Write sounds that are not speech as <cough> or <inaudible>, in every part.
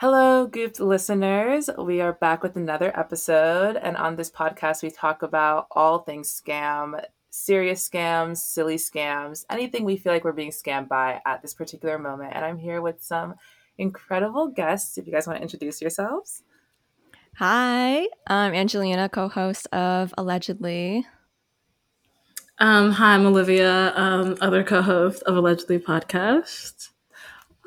Hello, Gooped listeners. We are back with another episode. And on this podcast, we talk about all things scam, serious scams, silly scams, anything we feel like we're being scammed by at this particular moment. And I'm here with some incredible guests. If you guys want to introduce yourselves. Hi, I'm Angelina, co host of Allegedly. Um, hi, I'm Olivia, um, other co host of Allegedly Podcast.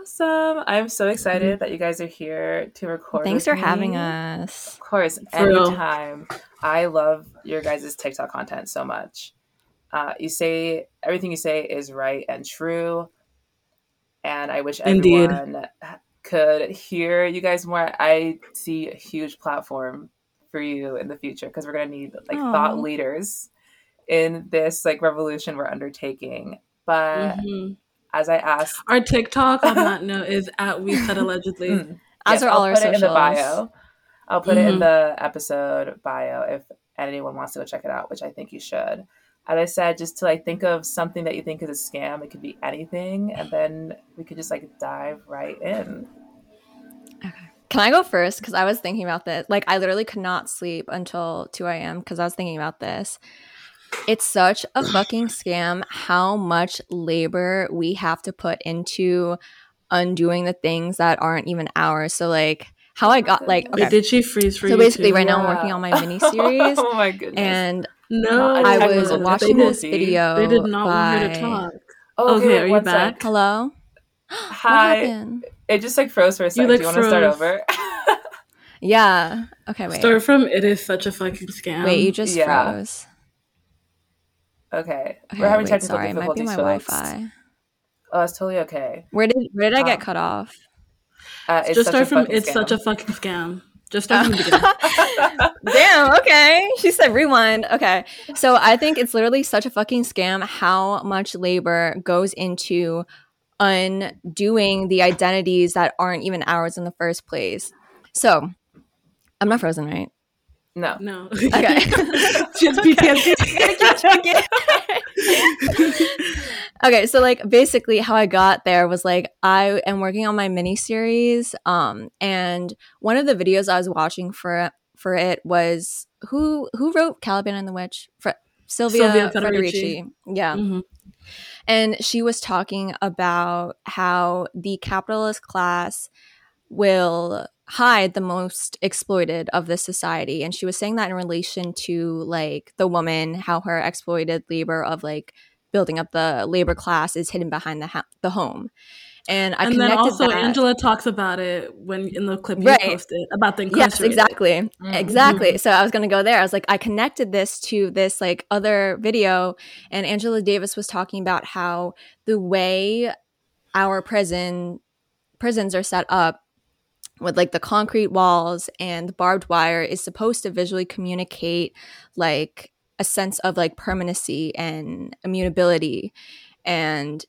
Awesome. I'm so excited that you guys are here to record. Thanks for me. having us. Of course, For real. anytime. I love your guys' TikTok content so much. Uh, you say everything you say is right and true. And I wish Indeed. everyone could hear you guys more. I see a huge platform for you in the future because we're gonna need like Aw. thought leaders in this like revolution we're undertaking. But Mhm. As I asked Our TikTok on that note is at We Said Allegedly. Mm. As are I'll all our put it in the bio. I'll put it in Mhm. the episode bio if anyone wants to go check it out, which I think you should. As I said, just to like think of something that you think is a scam. It could be anything, and then we could just like dive right in. Okay. Can I go first? Because I was thinking about this. Like, I literally could not sleep until 2 a.m. because I was thinking about this. It's such a fucking scam how much labor we have to put into undoing the things that aren't even ours. So, like, how I got, like, Wait, okay. did she freeze for So you? basically, too? right now I'm working on my <laughs> mini series. oh my goodness! and No, I I was not- watching this did- video. They did not want her to talk. Oh, okay, are you one back? sec. Hello? <gasps> Hi. What happened? It just like froze for a second. like, Do you want to start over? <laughs> Yeah. Okay, wait. Start from It Is Such a Fucking Scam. Wait, you just Yeah. froze. Okay. Okay, We're having wait, technical sorry, it might be difficulties, my folks. Wi-Fi. Oh, it's totally okay. Where did where did I get Um, cut off? Uh, it's Just such a start from fucking It's scam. Such a Fucking Scam. Just start from the beginning. <laughs> Damn, okay. She said rewind. Okay. So I think it's literally such a fucking scam how much labor goes into undoing the identities that aren't even ours in the first place. So I'm not frozen, right? No. No. <laughs> Okay. she has PTSD. okay, so like basically how I got there was like I am working on my mini series, um, and one of the videos I was watching for for it was who who wrote Caliban and the Witch? Fre- Sylvia, Silvia Federici. Federici. Yeah. Mhm. And she was talking about how the capitalist class will hide the most exploited of the society. And she was saying that in relation to like the woman, how her exploited labor of like building up the labor class is hidden behind the ha- the home. And I and then also that. Angela talks about it when in the clip you Right. posted about the Yes, exactly. Mhm. Exactly. So I was going to go there. I was like, I connected this to this like other video, and Angela Davis was talking about how the way our prison prisons are set up with like the concrete walls and the barbed wire is supposed to visually communicate like a sense of like permanency and immutability and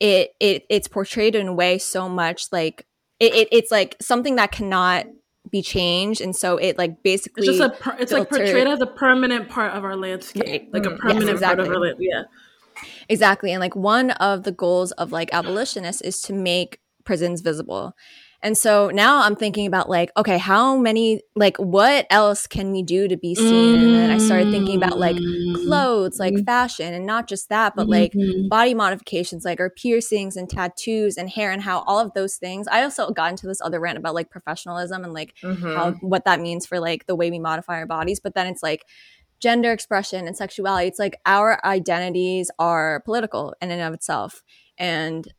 it it it's portrayed in a way so much like it, it it's like something that cannot be changed and so it like basically It's just a per- it's like portrayed as a permanent part of our landscape, Right. like a Mm, yes, permanent part of our land. Yeah, Exactly. And like one of the goals of like abolitionists is to make prisons visible. And so now I'm thinking about like, okay, how many, like, what else can we do to be seen? And then I started thinking about like clothes, like fashion, and not just that, but like Mhm. body modifications, like our piercings and tattoos and hair, and how all of those things. I also got into this other rant about like professionalism and like Mhm. how what that means for like the way we modify our bodies but then it's like gender expression and sexuality it's like our identities are political in and of itself and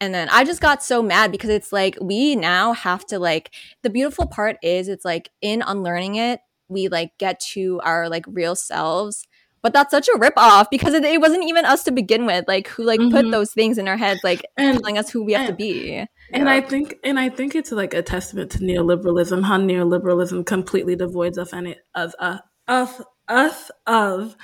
and then i just got so mad because it's like we now have to like the beautiful part is it's like in unlearning it we like get to our like real selves but that's such a rip off because it, it wasn't even us to begin with like who like put Mhm. those things in our heads like And- telling us who we have to be And Yeah. I think, and I think it's like a testament to neoliberalism, how neoliberalism completely devoids of any of uh, of us of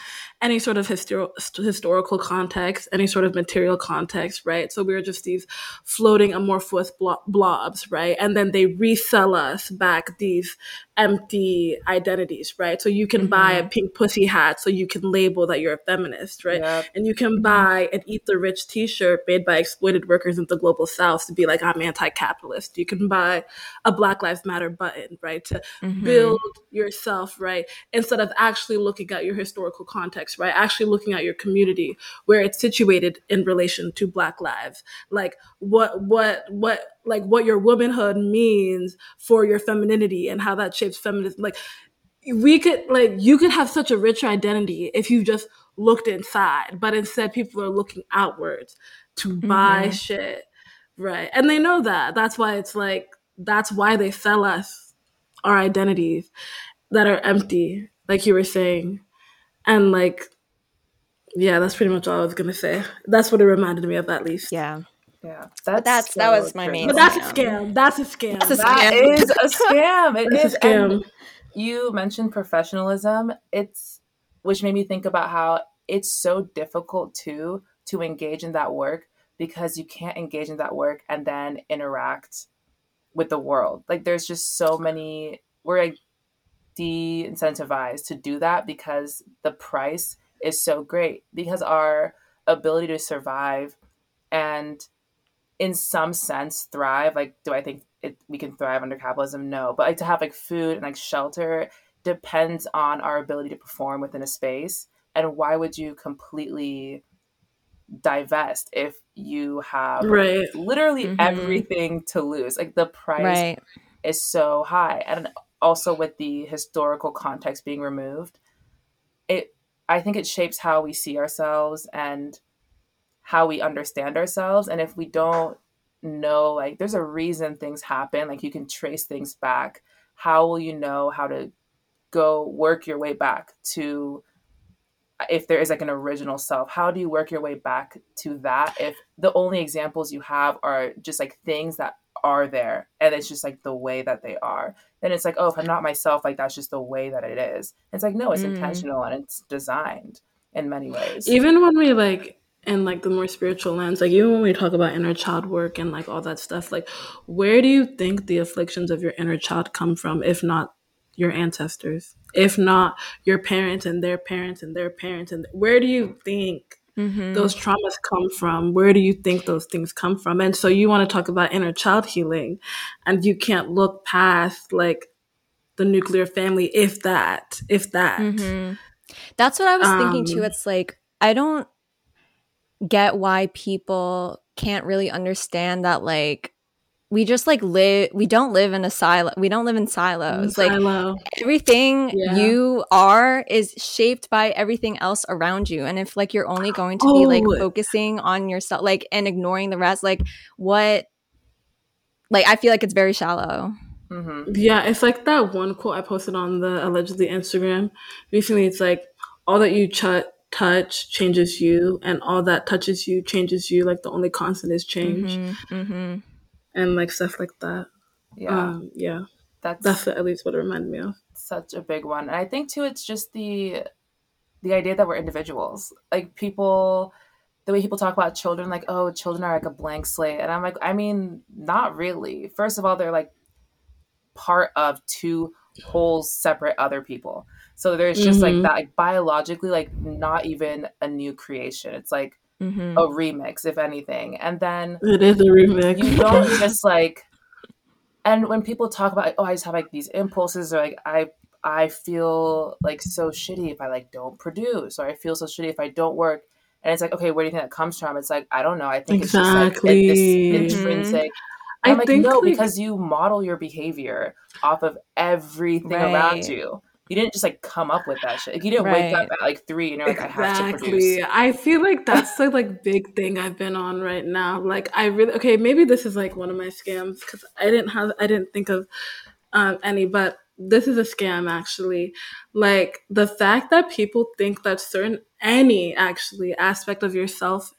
any sort of histor- historical context, any sort of material context, right? So we're just these floating amorphous blobs, right? And then they resell us back these empty identities, right? So you can mm-hmm. buy a pink pussy hat so you can label that you're a feminist, right? Yep. And you can buy an Eat the Rich t-shirt made by exploited workers in the global south to be like, I'm anti-capitalist. You can buy a Black Lives Matter button, right? To mm-hmm. build yourself, right? Instead of actually looking at your historical context, right? Actually looking at your community where it's situated in relation to Black lives. Like what, what, what, like what your womanhood means for your femininity and how that shapes feminism. Like we could like you could have such a rich identity if you just looked inside, but instead people are looking outwards to buy mm-hmm. shit. Right. And they know that. That's why it's like that's why they sell us our identities that are empty, like you were saying. And like yeah, that's pretty much all I was gonna say. That's what it reminded me of at least. Yeah. Yeah, that's, that's so that was my main. But that's a scam. That's a scam. That's a scam. That is a <laughs> scam. It is a scam. And you mentioned professionalism. It's which made me think about how it's so difficult to to engage in that work because you can't engage in that work and then interact with the world. Like there's just so many we're like de-incentivized to do that because the price is so great because our ability to survive and in some sense thrive like do i think it, we can thrive under capitalism no but like to have like food and like shelter depends on our ability to perform within a space and why would you completely divest if you have right. literally mm-hmm. everything to lose like the price right. is so high and also with the historical context being removed it i think it shapes how we see ourselves and how we understand ourselves. And if we don't know like there's a reason things happen like you can trace things back. How will you know how to go work your way back to if there is like an original self? How do you work your way back to that if the only examples you have are just like things that are there and it's just like the way that they are then it's like oh if i'm not myself like that's just the way that it is. It's like no it's mm. intentional and it's designed in many ways. Even when we like and like the more spiritual lens like even when we talk about inner child work and like all that stuff like where do you think the afflictions of your inner child come from if not your ancestors? If not your parents and their parents and their parents and where do you think mm-hmm. those traumas come from where do you think those things come from and so you want to talk about inner child healing and you can't look past like the nuclear family if that if that mm-hmm. that's what i was um, thinking too um, it's like i don't get why people can't really understand that like we just like live we don't live in a silo we don't live in silos in like silo. everything yeah. you are is shaped by everything else around you and if like you're only going to oh. be like oh. focusing on yourself like and ignoring the rest like what like i feel like it's very shallow mm-hmm. yeah it's like that one quote i posted on the allegedly instagram recently it's like all that you ch- touch changes you and all that touches you changes you like the only constant is change mm-hmm, mm-hmm. And like stuff like that. Yeah. Um, yeah. That's that's at least what it reminded me of. such a big one. And i think too it's just the the idea that we're individuals. Like people the way people talk about children like oh children are like a blank slate. And i'm like i mean not really. First of all they're like part of two whole separate other people. So there's just mm-hmm. like that, like biologically, like not even a new creation. It's like mm-hmm. a remix, if anything. And then it is a remix. You don't <laughs> just like, and when people talk about, like, oh, I just have like these impulses, or like I, I feel like so shitty if I like don't produce, or I feel so shitty if I don't work. And it's like, okay, where do you think that comes from? It's like I don't know. I think exactly. it's just like it, this intrinsic. Mm-hmm. I'm I like, no, like... because you model your behavior off of everything right. around you you didn't just like come up with that shit. Like you didn't right. wake up at like three and you're like, exactly. I have to produce. I feel like <laughs> that's the like big thing I've been on right now. Like I really okay, maybe this is like one of my scams because I didn't have I didn't think of um, any, but this is a scam actually. Like the fact that people think that certain any actually aspect of yourself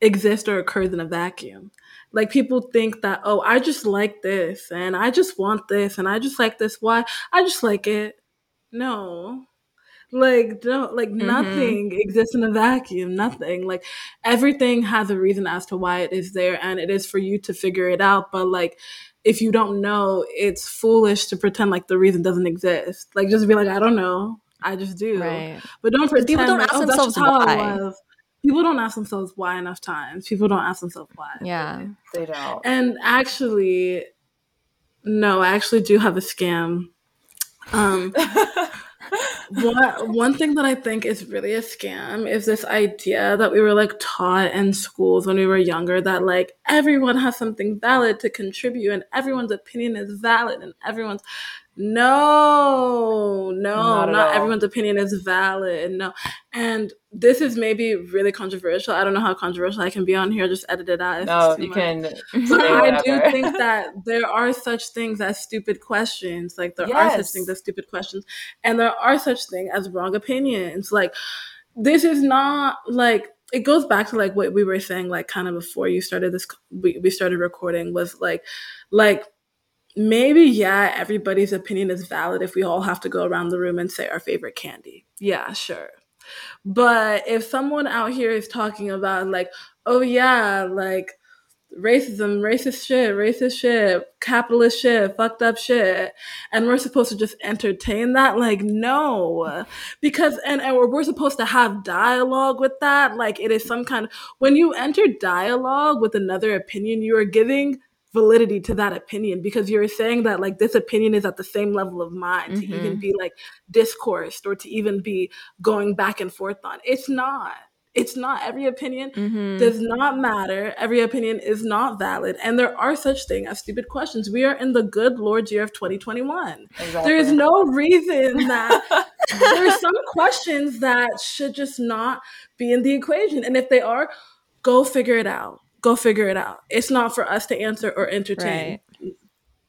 exists or occurs in a vacuum like people think that oh i just like this and i just want this and i just like this why i just like it no. Like no, like mm-hmm. nothing exists in a vacuum. Nothing. Like everything has a reason as to why it is there, and it is for you to figure it out. But like, if you don't know, it's foolish to pretend like the reason doesn't exist. Like just be like, I don't know. I just do. Right. But don't pretend. People don't like, ask oh, themselves why. People don't ask themselves why enough times. People don't ask themselves why. Yeah, they don't. And actually, no, I actually do have a scam. Um, <laughs> one one thing that I think is really a scam is this idea that we were like taught in schools when we were younger that like everyone has something valid to contribute and everyone's opinion is valid and everyone's no, no, not, not everyone's opinion is valid. No. And this is maybe really controversial. I don't know how controversial I can be on here. Just edit it out. No, you much. <laughs> can. I do think that <laughs> there are such things as stupid questions. Like there yes. are such things as stupid questions. And there are such things as wrong opinions. Like this is not like it goes back to like what we were saying like kind of before you started this we, we started recording was like like maybe yeah everybody's opinion is valid if we all have to go around the room and say our favorite candy. Yeah sure. But if someone out here is talking about like oh yeah like racism racist shit racist shit capitalist shit fucked up shit and we're supposed to just entertain that like no. Because and, and we're supposed to have dialogue with that. Like it is some kind of when you enter dialogue with another opinion you are giving validity to that opinion because you're saying that like this opinion is at the same level of mine mm-hmm. to even mm-hmm. be like discoursed or to even be going back and forth on. It's not. It's not every opinion mm-hmm. does not matter. Every opinion is not valid. And there are such things as stupid questions. We are in the good Lord's year of 2021. Exactly. There is no reason that <laughs> there's some questions that should just not be in the equation. And if they are, go figure it out go figure it out. It's not for us to answer or entertain. Right.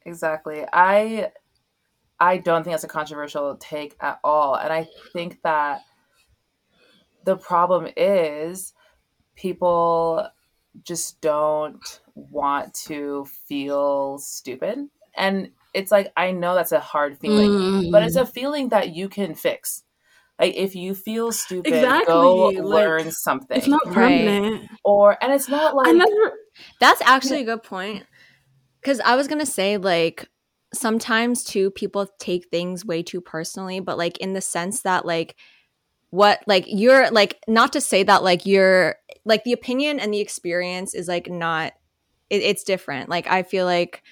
Exactly. I I don't think that's a controversial take at all. And I think that the problem is people just don't want to feel stupid. And it's like I know that's a hard feeling, mm. but it's a feeling that you can fix. Like if you feel stupid, exactly. go like, learn something. It's not permanent. Right? Or and it's not like never That's actually a good point. Cuz I was going to say like sometimes too people take things way too personally, but like in the sense that like what like you're like not to say that like you're like the opinion and the experience is like not it, it's different. Like I feel like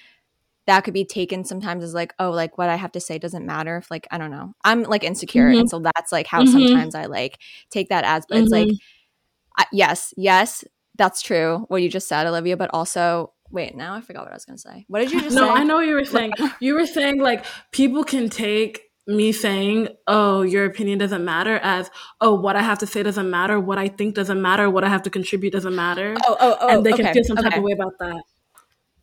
that could be taken sometimes as like oh like what i have to say doesn't matter if like i don't know i'm like insecure mm-hmm. and so that's like how mm-hmm. sometimes i like take that as but mm-hmm. it's like mm-hmm. I, yes yes that's true what you just said olivia but also wait now i forgot what i was gonna say what did you just no, say no i know what you were saying <laughs> you were saying like people can take me saying, oh, your opinion doesn't matter as, oh, what I have to say doesn't matter, what I think doesn't matter, what I have to contribute doesn't matter. Oh, oh, oh. And they okay. can feel some okay. type of way about that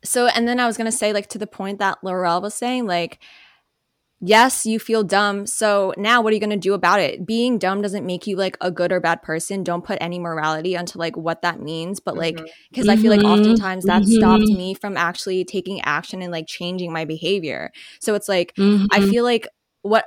so and then I was gonna say like to the point that Laurel was saying like yes you feel dumb so now what are you going to do about it being dumb doesn't make you like a good or bad person don't put any morality onto like what that means but like because mm-hmm. i feel like mm-hmm. oftentimes that mm-hmm. stopped me from actually taking action and like changing my behavior so it's like mm-hmm. i feel like what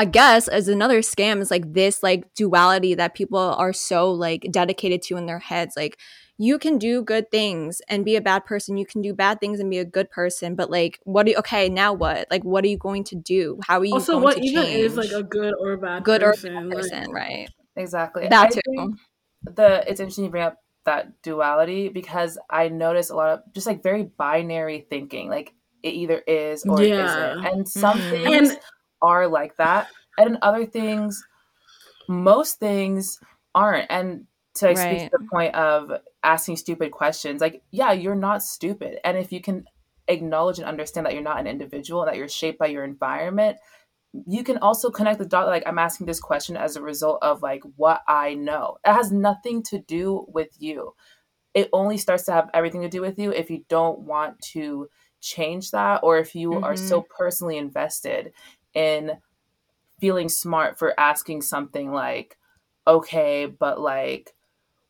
I guess as another scam is like this like duality that people are so like dedicated to in their heads like you can do good things and be a bad person. You can do bad things and be a good person. But like, what do you, okay, now what? Like, what are you going to do? How are you also, what even change? is like a good or bad good person? or bad person, like, right? Exactly. That I too. The it's interesting you bring up that duality because I notice a lot of just like very binary thinking. Like it either is or yeah. it isn't. And some mm-hmm. things and, are like that. And in other things, most things aren't. And to right. speak to the point of asking stupid questions like yeah you're not stupid and if you can acknowledge and understand that you're not an individual and that you're shaped by your environment you can also connect the dot like i'm asking this question as a result of like what i know it has nothing to do with you it only starts to have everything to do with you if you don't want to change that or if you mm-hmm. are so mm-hmm. personally invested in feeling smart for asking something like okay but like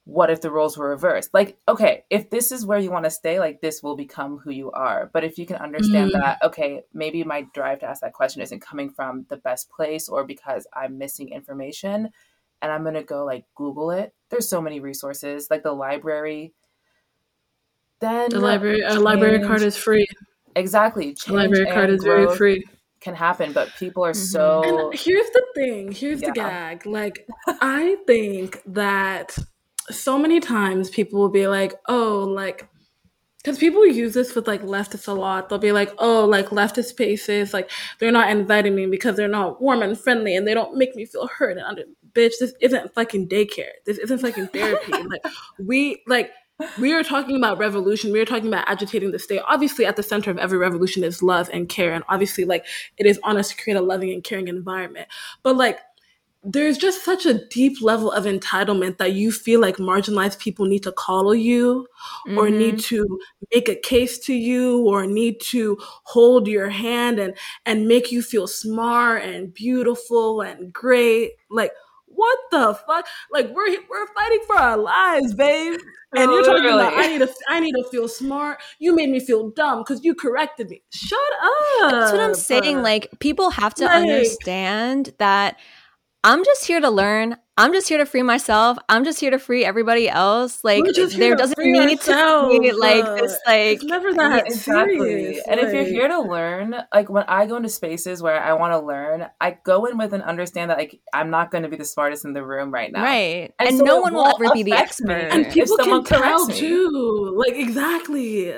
what if the roles were reversed? Like, okay, if this is where you want to stay, like this will become who you are. But if you can understand mm-hmm. that, okay, maybe my drive to ask that question isn't coming from the best place or because I'm missing information and I'm going to go like Google it. There's so many resources, like the library. Then the library, a library card is free. Exactly. Change library card is very free can happen, but people are mm-hmm. so. And here's the thing. Here's yeah. the gag. Like, I think that so many times people will be like, oh, like, because people use this with like leftists a lot. They'll be like, oh, like leftist spaces, like they're not inviting me because they're not warm and friendly and they don't make me feel hurt and under. Bitch, this isn't fucking daycare. This isn't fucking therapy. <laughs> like we like we are talking about revolution. We are talking about agitating the state. Obviously, at the center of every revolution is love and care, and obviously, like it is on us to create a loving and caring environment. But like there's just such a deep level of entitlement that you feel like marginalized people need to coddle you mm-hmm. or need to make a case to you or need to hold your hand and and make you feel smart and beautiful and great like what the fuck like we're we're fighting for our lives babe and you're talking about I need to I need to feel smart. You made me feel dumb because you corrected me. Shut up. That's what I'm saying. Like people have to like, understand that I'm just here to learn. I'm just here to free myself. I'm just here to free everybody else. Like there doesn't need to be like this like it's never that exactly. Serious. And like, if you're here to learn, like when I go into spaces where I want to learn, I go in with an understand that like I'm not going to be the smartest in the room right now. Right. And, and so no one will ever be the expert. And people can tell too. Like exactly.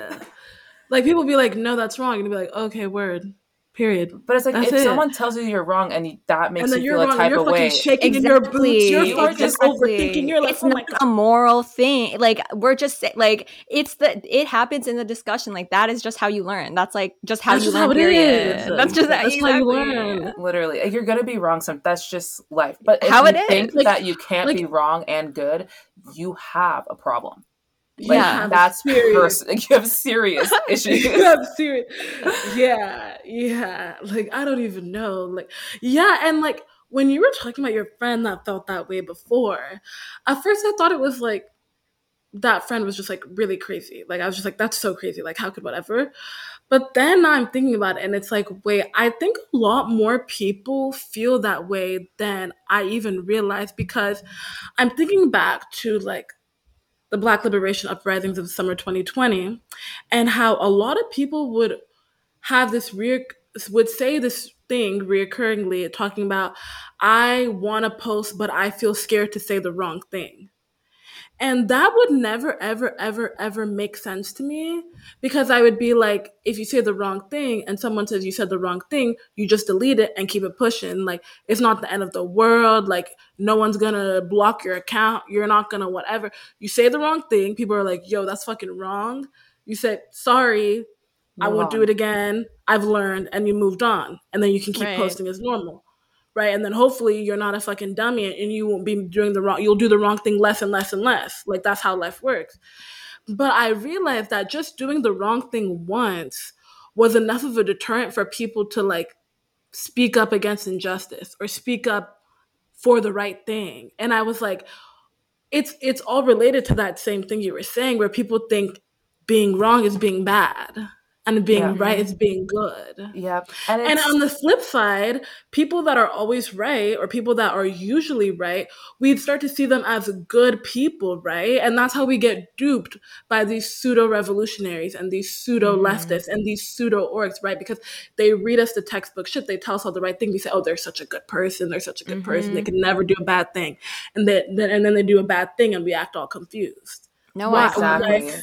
Like people be like, no, that's wrong. And be like, okay, word. Period. But it's like That's if it. someone tells you you're wrong and that makes and you feel wrong, a type of way. Shaking exactly. in your boots. You're just overthinking. You're like, it's oh not a moral thing. Like we're just like it's the it happens in the discussion. Like that is just how you learn. That's like just how That's you just learn. How period. That's just That's exactly. how you learn. Literally, you're gonna be wrong. Some that's just life. But if how you it think is. that like, you can't like, be wrong and good, you have a problem. Like, yeah, that's serious. Pers- <laughs> you have serious <laughs> issues. you have serious. Yeah, yeah. Like I don't even know. Like yeah, and like when you were talking about your friend that felt that way before, at first I thought it was like that friend was just like really crazy. Like I was just like, that's so crazy. Like how could whatever? But then I'm thinking about it and it's like, wait, I think a lot more people feel that way than I even realized because I'm thinking back to like the Black liberation uprisings of summer 2020, and how a lot of people would have this re- would say this thing reoccurringly, talking about, I want to post, but I feel scared to say the wrong thing. And that would never, ever, ever, ever make sense to me because I would be like, if you say the wrong thing and someone says you said the wrong thing, you just delete it and keep it pushing. Like, it's not the end of the world. Like, no one's gonna block your account. You're not gonna whatever. You say the wrong thing, people are like, yo, that's fucking wrong. You said, sorry, I won't do it again. I've learned, and you moved on. And then you can keep right. posting as normal right? And then hopefully you're not a fucking dummy and you won't be doing the wrong, you'll do the wrong thing less and less and less. Like that's how life works. But I realized that just doing the wrong thing once was enough of a deterrent for people to like speak up against injustice or speak up for the right thing. And I was like, it's it's all related to that same thing you were saying where people think being wrong is being bad and being yeah. right is being good. Yep. And, and, on the flip side, people that are always right or people that are usually right, we start to see them as good people, right? And that's how we get duped by these pseudo revolutionaries and these pseudo leftists mm. and these pseudo orgs, right? Because they read us the textbook shit, they tell us all the right thing. We say, oh, they're such a good person, they're such a good mm-hmm. person, they mm-hmm. can never do a bad thing. And then, and then they do a bad thing and we act all confused. No, Why, exactly. Like,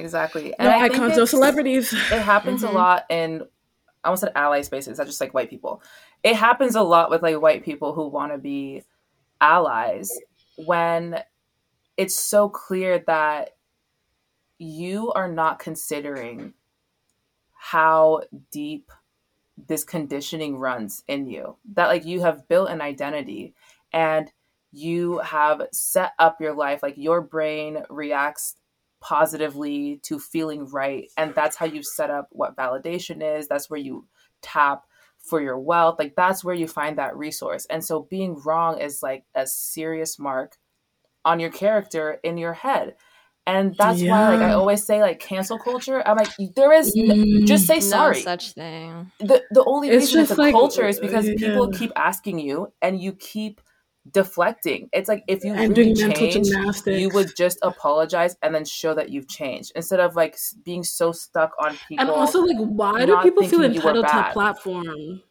Exactly. And no icons, no celebrities. It happens mm-hmm. a lot in I almost said ally spaces, not just like white people. It happens a lot with like white people who want to be allies when it's so clear that you are not considering how deep this conditioning runs in you. That like you have built an identity and you have set up your life like your brain reacts positively to feeling right. And that's how you set up what validation is. That's where you tap for your wealth. Like that's where you find that resource. And so being wrong is like a serious mark on your character in your head. And that's yeah. why like I always say like cancel culture. I'm like there is mm, just say sorry. No such thing. The the only it's reason it's a like, culture is because yeah. people keep asking you and you keep deflecting. It's like if you and really change, you would just apologize and then show that you've changed instead of like being so stuck on people. And also, like, why do people feel entitled to a platform?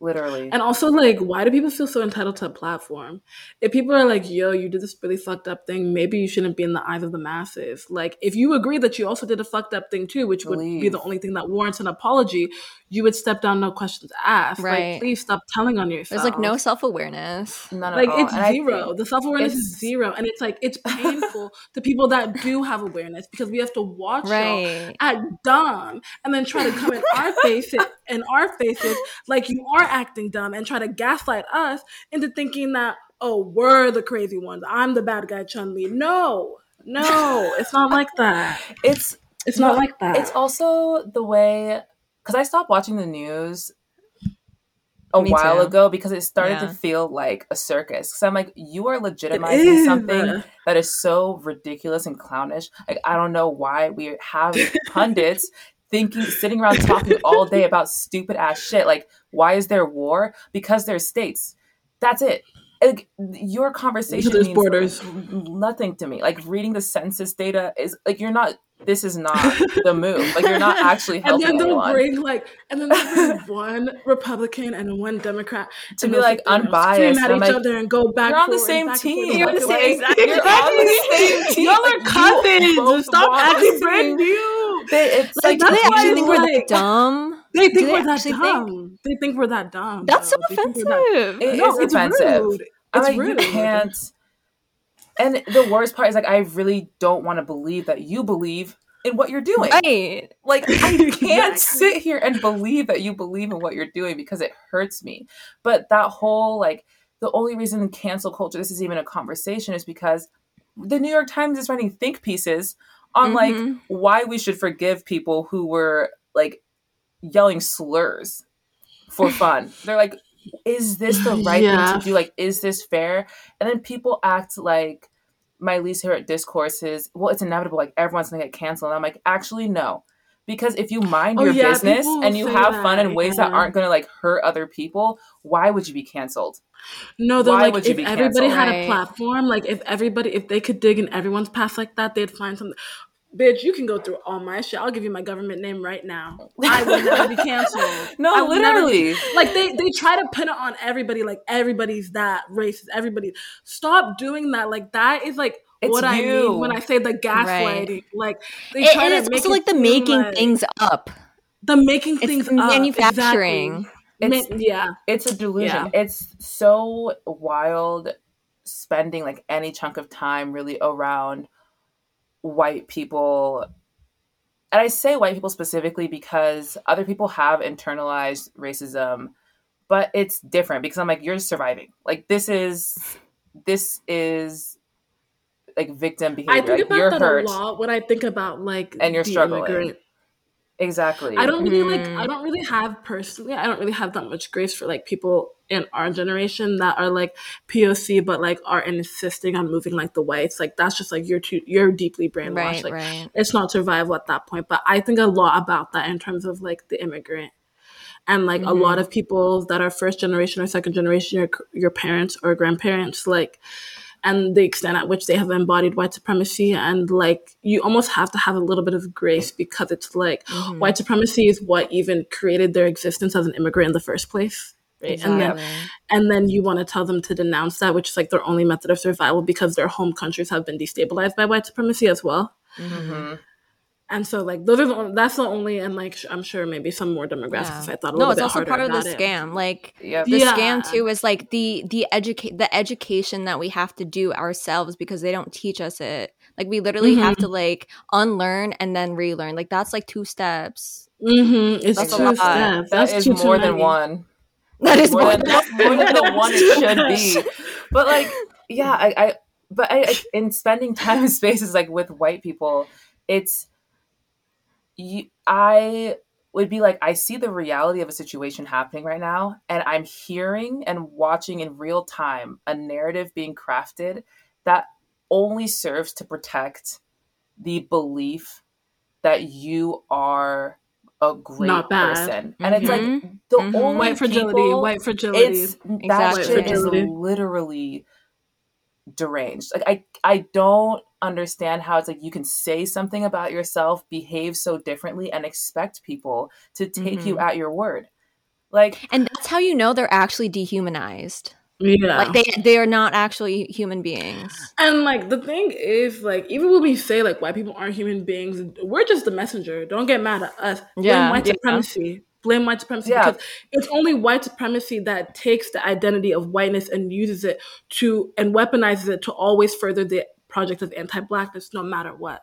Literally. And also, like, why do people feel so entitled to a platform? If people are like, yo, you did this really fucked up thing, maybe you shouldn't be in the eyes of the masses. Like, if you agree that you also did a fucked up thing too, which would be the only thing that warrants an apology, you would step down, no questions asked. Right. Like, please stop telling on yourself. There's like no self awareness. None of that. like, it's and zero. The self awareness is zero. And it's like, it's painful <laughs> to people that do have awareness because we have to watch right. y'all act dumb and then try to come in our <laughs> faces, in our faces, like you are acting dumb and try to gaslight us into thinking that, oh, we're the crazy ones. I'm the bad guy, Chun Li. No, no, <laughs> it's not like that. It's it's not like that. It's also the way because I stopped watching the news a Me while too. ago because it started yeah. to feel like a circus. So I'm like, you are legitimizing something that is so ridiculous and clownish. Like I don't know why we have <laughs> pundits thinking, sitting around talking <laughs> all day about stupid ass shit. Like, why is there war? Because there's states. That's it. Like, your conversation means borders. nothing to me. Like reading the census data is like you're not. This is not the move. Like you're not actually helping <laughs> And then they'll anyone. bring like, and then they'll bring <laughs> one Republican and one Democrat to be like unbiased. Scream at each like, other and go back. You're on the same team. You're, the same, exactly. you're on the same team. <laughs> Y'all are cousins. Stop acting brand new. They, it's like, like do they actually think we're that dumb? They think we're that dumb. Think? They think we're that dumb. That's so offensive. That, it no, is offensive. Rude. It's rude. You can't. And the worst part is like I really don't want to believe that you believe in what you're doing. Right. Like <laughs> I can't exactly. sit here and believe that you believe in what you're doing because it hurts me. But that whole like the only reason in cancel culture this is even a conversation is because the New York Times is writing think pieces on mm-hmm. like why we should forgive people who were like yelling slurs for fun. They're like, is this the right yeah. thing to do? Like, is this fair? And then people act like my least favorite discourse is, well, it's inevitable. Like everyone's gonna get canceled. And I'm like, actually, no. Because if you mind oh, your yeah, business and you have fun in ways yeah. that aren't gonna like hurt other people, why would you be canceled? No, they're Why like if everybody had a platform, like if everybody if they could dig in everyone's past like that, they'd find something bitch, you can go through all my shit. I'll give you my government name right now. <laughs> I will never be canceled. no, literally. Be, like they they try to pin it on everybody. Like everybody's that racist. Everybody, stop doing that. Like that is like it's what you. I mean when I say the gaslighting. Right. Like they it, try to make it's also like the making like, things up. The making things it's manufacturing. Exactly. It's, yeah, it's a delusion. Yeah. It's so wild spending like any chunk of time really around white people and I say white people specifically because other people have internalized racism, but it's different because I'm like, you're surviving. Like this is this is like victim behavior. I think like, about you're that hurt, a lot when I think about like and you're struggling. Immigrant. Exactly. I don't really mm. like I don't really have personally I don't really have that much grace for like people in our generation that are like POC but like are insisting on moving like the whites. Like that's just like you're too you're deeply brainwashed. Right, like right. it's not survival at that point. But I think a lot about that in terms of like the immigrant. And like mm-hmm. a lot of people that are first generation or second generation, your your parents or grandparents, like and the extent at which they have embodied white supremacy and like you almost have to have a little bit of grace because it's like mm-hmm. white supremacy is what even created their existence as an immigrant in the first place right exactly. and then and then you want to tell them to denounce that which is like their only method of survival because their home countries have been destabilized by white supremacy as well mm-hmm. And so, like, those are the, that's the only, and like, I'm sure maybe some more demographics. Yeah. I thought a little bit. no, it's also part of the it. scam. Like, yep. the yeah. scam too is like the the educate the education that we have to do ourselves because they don't teach us it. Like, we literally mm-hmm. have to like unlearn and then relearn. Like, that's like two steps. Mm-hmm. It's that's two steps. That that's is more than one. That is more, more than, than more than the <laughs> one it should be. But like, yeah, I, I but I, in spending time in <laughs> spaces like with white people, it's you, I would be like, I see the reality of a situation happening right now, and I'm hearing and watching in real time a narrative being crafted that only serves to protect the belief that you are a great Not bad. person. And it's like Mhm. the Mhm. only white fragility, people- white fragility. it's that Exactly. shit is Fragility. literally deranged. Like I I don't understand how it's like you can say something about yourself, behave so differently, and expect people to take you Mhm. at your word. Like And that's how you know they're actually dehumanized. yeah. Like they they are not actually human beings. And like the thing is, like even when we say like white people aren't human beings, we're just the messenger. Don't get mad at us. Blame Yeah, white yeah. supremacy. Blame white supremacy Yeah. because it's only white supremacy that takes the identity of whiteness and uses it to and weaponizes it to always further the project of anti-blackness, no matter what.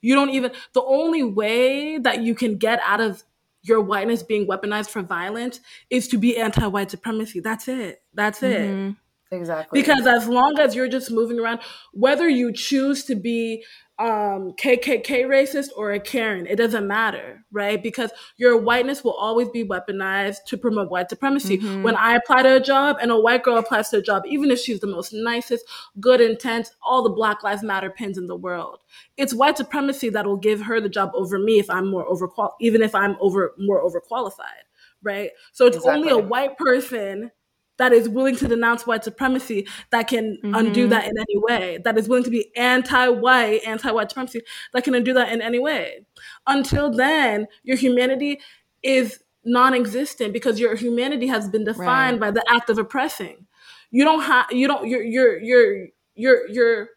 You don't even the only way that you can get out of your whiteness being weaponized for violence is to be anti-white supremacy. That's it. That's it Mhm. Exactly. because as long as you're just moving around whether you choose to be um kkk racist or a karen it doesn't matter right? Because your whiteness will always be weaponized to promote white supremacy. Mhm. when i apply to a job and a white girl applies to a job even if she's the most nicest good intent all the black lives matter pins in the world. It's white supremacy that will give her the job over me if i'm more overqual even if i'm over more overqualified right? So it's only a white person that is willing to denounce white supremacy that can undo Mhm. that in any way, that is willing to be anti-white, anti-white supremacy that can undo that in any way. Until then, your humanity is non-existent because your humanity has been defined by the act of oppressing. You don't have you don't your your your your your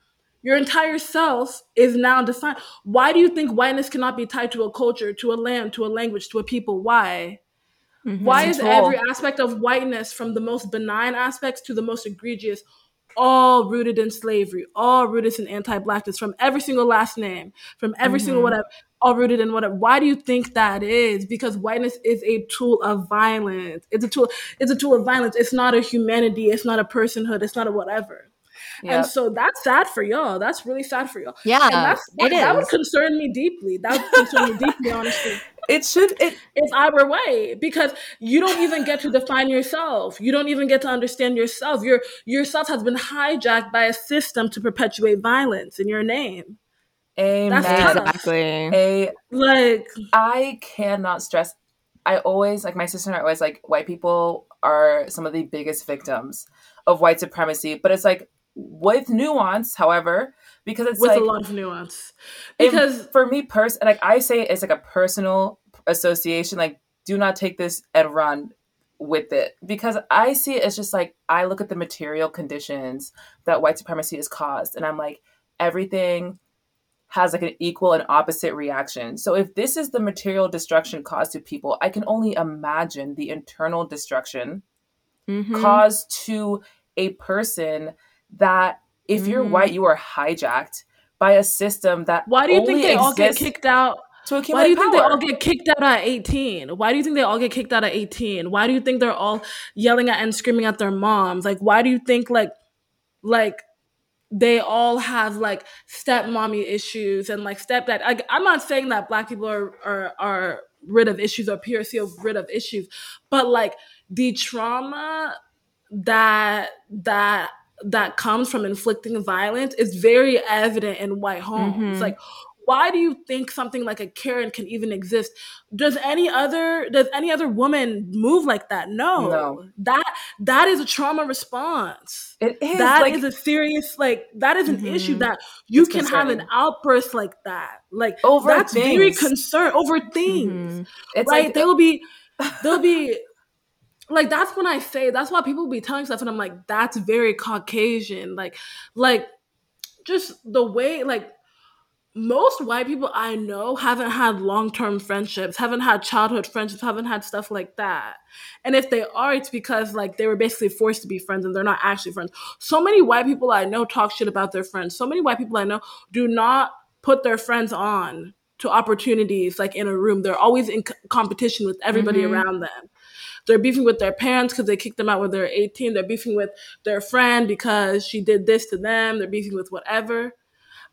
your entire self is now defined. Why do you think whiteness cannot be tied to a culture, to a land, to a language, to a people? Why? Mhm. Why is every aspect of whiteness, from the most benign aspects to the most egregious, all rooted in slavery, all rooted in anti-blackness, from every single last name, from every single Mhm. whatever, all rooted in whatever. Why do you think that is? Because whiteness is a tool of violence. It's a tool. It's a tool of violence. It's not a humanity. It's not a personhood. It's not a whatever. Yeah. And so that's sad for y'all. That's really sad for y'all. Yeah, and that's that, it that would concern me deeply. That would concern me <laughs> deeply, honestly it should it if I were white, because you don't even get to define yourself. You don't even get to understand yourself. Your yourself has been hijacked by a system to perpetuate violence in your name. amen. Exactly. A Like I cannot stress. I always like my sister and I always like white people are some of the biggest victims of white supremacy, but it's like with nuance, however, because it's with like a lot of nuance. Because for me, person like I say, it's like a personal association. Like, do not take this and run with it because I see it as just like I look at the material conditions that white supremacy has caused, and I'm like everything has like an equal and opposite reaction. So if this is the material destruction caused to people, I can only imagine the internal destruction Mhm. caused to a person that if you're Mhm. white, you are hijacked by a system that why do you think they all get kicked out? to accumulate Why do you think they all get kicked out at 18? Why do you think they all get kicked out at 18? Why do you think they're all yelling at and screaming at their moms? Like why do you think like like they all have like stepmommy issues and like stepdad. Like, I'm not saying that black people are, are are rid of issues or POC are rid of issues, but like the trauma that that that comes from inflicting violence is very evident in white homes. Mhm. Like why do you think something like a Karen can even exist? Does any other does any other woman move like that? No. No. That that is a trauma response. It is That like is a serious like that is an Mhm. issue that you It's can have an outburst like that. Like Over that's very things. concerned over things. Mhm. it's right? like they'll be <laughs> they'll be like that's when I say that's why people be telling stuff and I'm like, that's very Caucasian. Like like just the way like most white people I know haven't had long term friendships, haven't had childhood friendships, haven't had stuff like that. And if they are, it's because like they were basically forced to be friends and they're not actually friends. So many white people I know talk shit about their friends. So many white people I know do not put their friends on to opportunities like in a room. They're always in c- competition with everybody Mhm. around them. They're beefing with their parents because they kicked them out when they're 18. They're beefing with their friend because she did this to them. They're beefing with whatever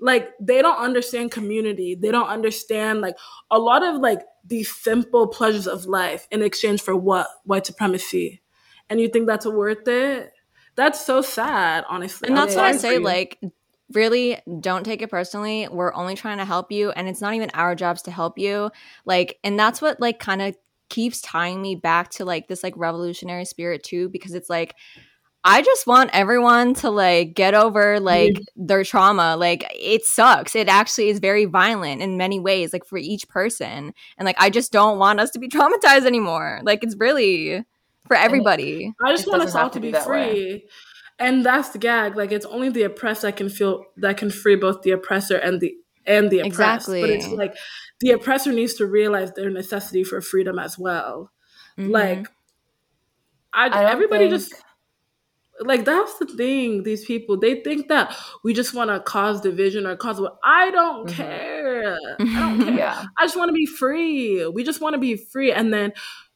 like they don't understand community they don't understand like a lot of like these simple pleasures of life in exchange for what white supremacy and you think that's worth it that's so sad honestly and that's what I say. Like really don't take it personally. We're only trying to help you and it's not even our jobs to help you. Like and that's what like kind of keeps tying me back to like this like revolutionary spirit too because it's like I just want everyone to like get over like mm-hmm. their trauma. Like it sucks. It actually is very violent in many ways, like for each person. And like I just don't want us to be <laughs> traumatized anymore. Like it's really for everybody. I just It want us all to to be be that way. free. And that's the gag. Like it's only the oppressed that can feel that can free both the oppressor and the and the oppressed. Exactly. But it's like the oppressor needs to realize their necessity for freedom as well. Mhm. Like I, I everybody think- just like that's the thing. These people they think that we just want to cause division or cause what. I don't Mhm. care. I don't <laughs> care. Yeah. I just want to be free. We just want to be free. And then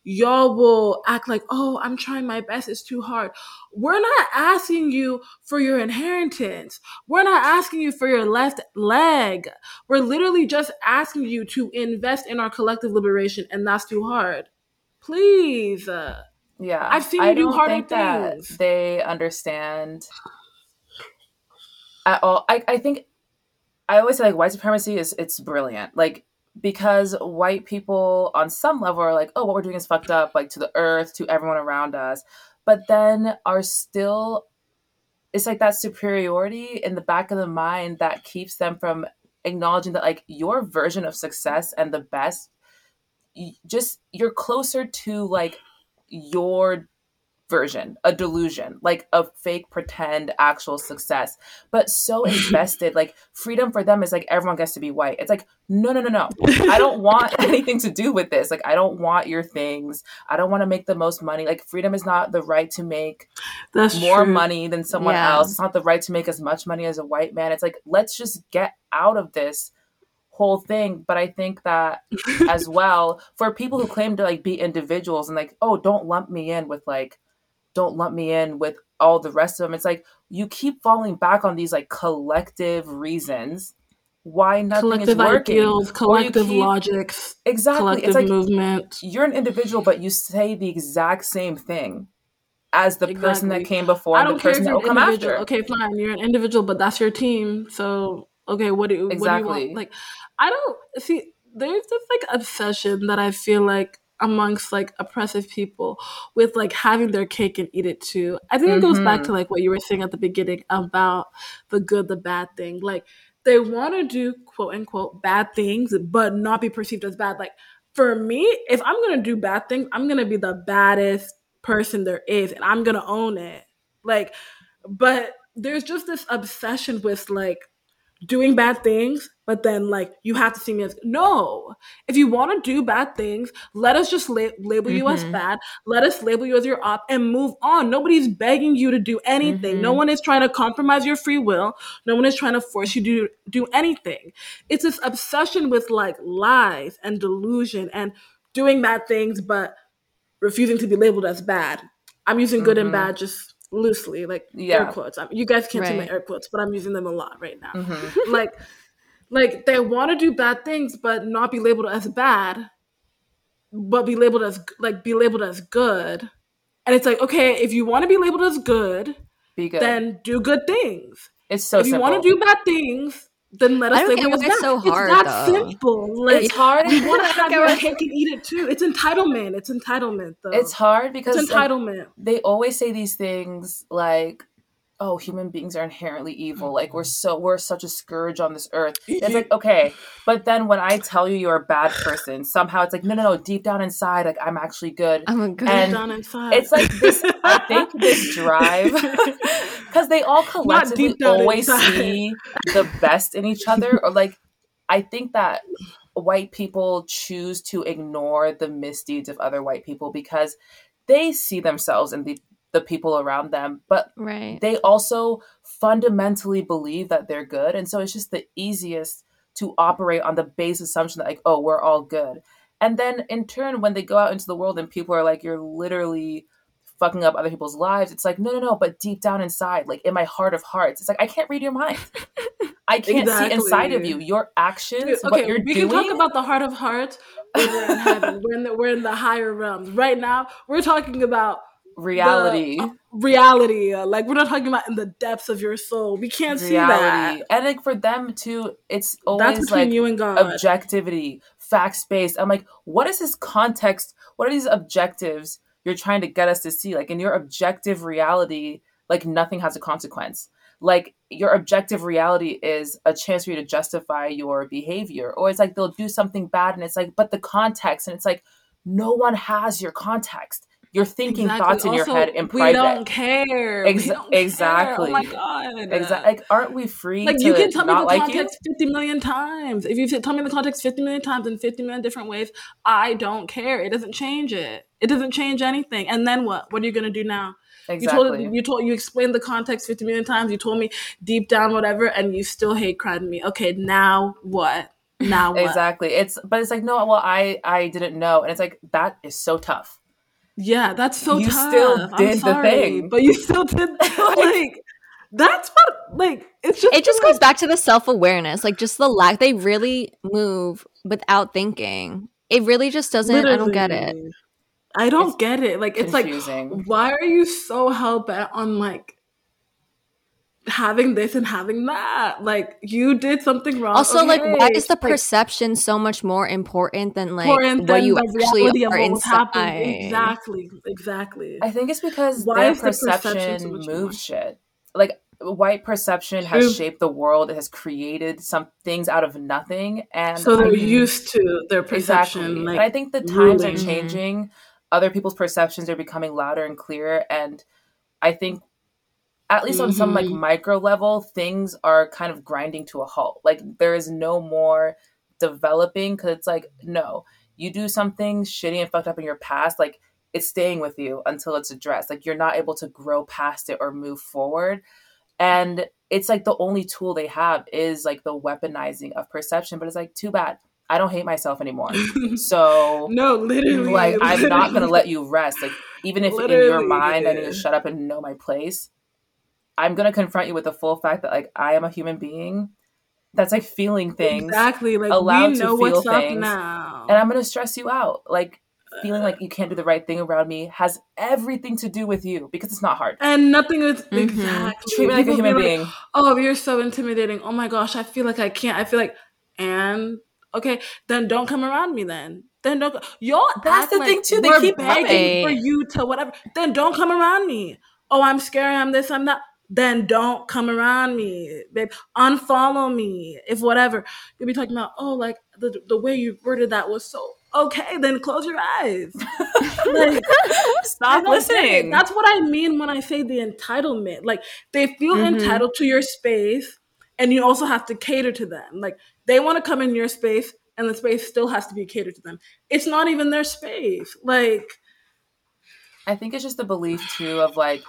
y'all will act like, oh, I'm trying my best. It's too hard. We're not asking you for your inheritance. We're not asking you for your left leg. We're literally just asking you to invest in our collective liberation. And that's too hard. Please. Yeah. I've seen I you do don't harder think that they understand at all. I, I think I always say like white supremacy is it's brilliant. Like because white people on some level are like, oh, what we're doing is fucked up, like to the earth, to everyone around us. But then are still it's like that superiority in the back of the mind that keeps them from acknowledging that like your version of success and the best just you're closer to like your version, a delusion, like a fake pretend actual success, but so <laughs> invested. Like freedom for them is like everyone gets to be white. It's like, no, no, no, no. <laughs> I don't want anything to do with this. Like, I don't want your things. I don't want to make the most money. Like, freedom is not the right to make that's more true. money than someone Yeah. else. It's not the right to make as much money as a white man. It's like, let's just get out of this whole thing. But I think that <laughs> as well for people who claim to like be individuals and like oh don't lump me in with like don't lump me in with all the rest of them it's like you keep falling back on these like collective reasons why nothing collective is working ideals, collective keep- logics, exactly collective it's like movement. you're an individual but you say the exact same thing as the person that came before I and the don't care if person that will an come individual. after Okay, fine. You're an individual, but that's your team. So okay, what do you what do you Exactly. want? Like, I don't see. There's this like obsession that I feel like amongst like oppressive people with like having their cake and eat it too. I think it goes back to mm-hmm. like what you were saying at the beginning about the good, the bad thing. Like they want to do quote unquote bad things, but not be perceived as bad. Like for me, if I'm gonna do bad things, I'm gonna be the baddest person there is, and I'm gonna own it. Like, but there's just this obsession with like doing bad things, but then like you have to see me as no. If you want to do bad things, let us just la- label you as Mhm. bad. Let us label you as your op and move on. Nobody's begging you to do anything. No Mhm. one is trying to compromise your free will. No one is trying to force you to do anything. It's this obsession with like lies and delusion and doing bad things, but refusing to be labeled as bad. I'm using good and Mhm. bad just loosely, like Yeah. air quotes. I'm, you guys can't see my air quotes, but I'm using them a lot right now. Mhm. like, like they want to do bad things, but not be labeled as bad, but be labeled as like be labeled as good. And it's like, okay, if you want to be labeled as good, be good then do good things. it's so if you want to do bad things, then let us I label get you as why it's so hard, it's that though. simple. Like it's <laughs> hard you want <laughs> to have get your cake and eat it too. It's entitlement. It's entitlement, though. it's hard because It's like, entitlement. they always say these things like oh human beings are inherently evil. Like we're mm-hmm. so we're such a scourge on this earth. <laughs> It's like okay but then when i tell you you're a bad person somehow it's like no no no deep down inside like i'm actually good. I'm a good And down inside. it's like this i think this drive <laughs> because they all collectively always inside. see the best in each other. Or like i think that white people choose to ignore the misdeeds of other white people because they see themselves in the the people around them but right. they also fundamentally believe that they're good and so it's just the easiest to operate on the base assumption that like oh we're all good and then in turn when they go out into the world and people are like you're literally fucking up other people's lives it's like no no no but deep down inside like in my heart of hearts it's like i can't read your mind <laughs> i can't see inside of you your actions Dude, what okay, you're we doing can talk about the heart of hearts. We're in heaven. We're in the we're in the higher realms. Right now, we're talking about reality. the, uh, reality. Uh, like we're not talking about in the depths of your soul. We can't see that. And like for them too, it's That's always between like you and God. objectivity, facts based. I'm like, what is this context? What are these objectives you're trying to get us to see? Like in your objective reality, like nothing has a consequence. Like your objective reality is a chance for you to justify your behavior. Or it's like they'll do something bad and it's like, but the context, and it's like, no one has your context. You're thinking Exactly. thoughts in your head in We private. don't care. We don't care. exactly. Oh my god. Exactly. Like, aren't we free Like you can tell me the like context 50 million times. If you tell me the context 50 million times in 50 million different ways, I don't care. It doesn't change it. It doesn't change anything. And then what? What are you going to do now? you? You told Exactly. you told you explained the context 50 million times. You told me deep down whatever and you still hate cried me. Okay, now what? Now what? exactly. It's but it's like no. Well, I I didn't know, and it's like that is so tough. Yeah, that's so You tough. still I'm did the sorry, thing. but you still did <laughs> like that's what like it's just it just like, goes back to the self-awareness like just the lack they really move without thinking it really just doesn't i don't get it. I don't It's get it. Like it's like why are you so hell bent on like having this and having that? Like you did something wrong. also like why is the Like, perception so much more important than like important what than you actually are what was inside Exactly. Exactly. I think it's because Why their is the perception perception, so moves more? shit. Like white perception True. has shaped the world. It has created some things out of nothing, and so they're I- used to their perception. Exactly. Like and I think the times ruling. are changing. Other people's perceptions are becoming louder and clearer. And I think, at least on some like Mhm. micro level, things are kind of grinding to a halt. Like there is no more developing because it's like, no, you do something shitty and fucked up in your past, like it's staying with you until it's addressed. Like you're not able to grow past it or move forward. And it's like the only tool they have is like the weaponizing of perception. But it's like, too bad. I don't hate myself anymore. <laughs> So no, literally. like I'm not gonna let you rest. Like even if in your Literally. mind I need to shut up and know my place, I'm gonna confront you with the full fact that like I am a human being that's like feeling things exactly like allowed we to know feel what's up things, now. and I'm gonna stress you out. Like feeling like you can't do the right thing around me has everything to do with you because it's not hard. and nothing is Mhm. exactly Treat me like a People be human like, being. oh you're so intimidating oh my gosh i feel like i can't i feel like and okay then don't come around me then then don't y'all That's the like thing, too, they keep begging for you to whatever then don't come around me oh i'm scary i'm this i'm that then don't come around me babe unfollow me if whatever you'll be talking about oh like the, the way you worded that was so okay then close your eyes <laughs> like Stop listening. That's what I mean when I say the entitlement. Like they feel Mhm. entitled to your space, and you also have to cater to them. Like they want to come in your space, and the space still has to be catered to them. It's not even their space. Like I think it's just the belief too of like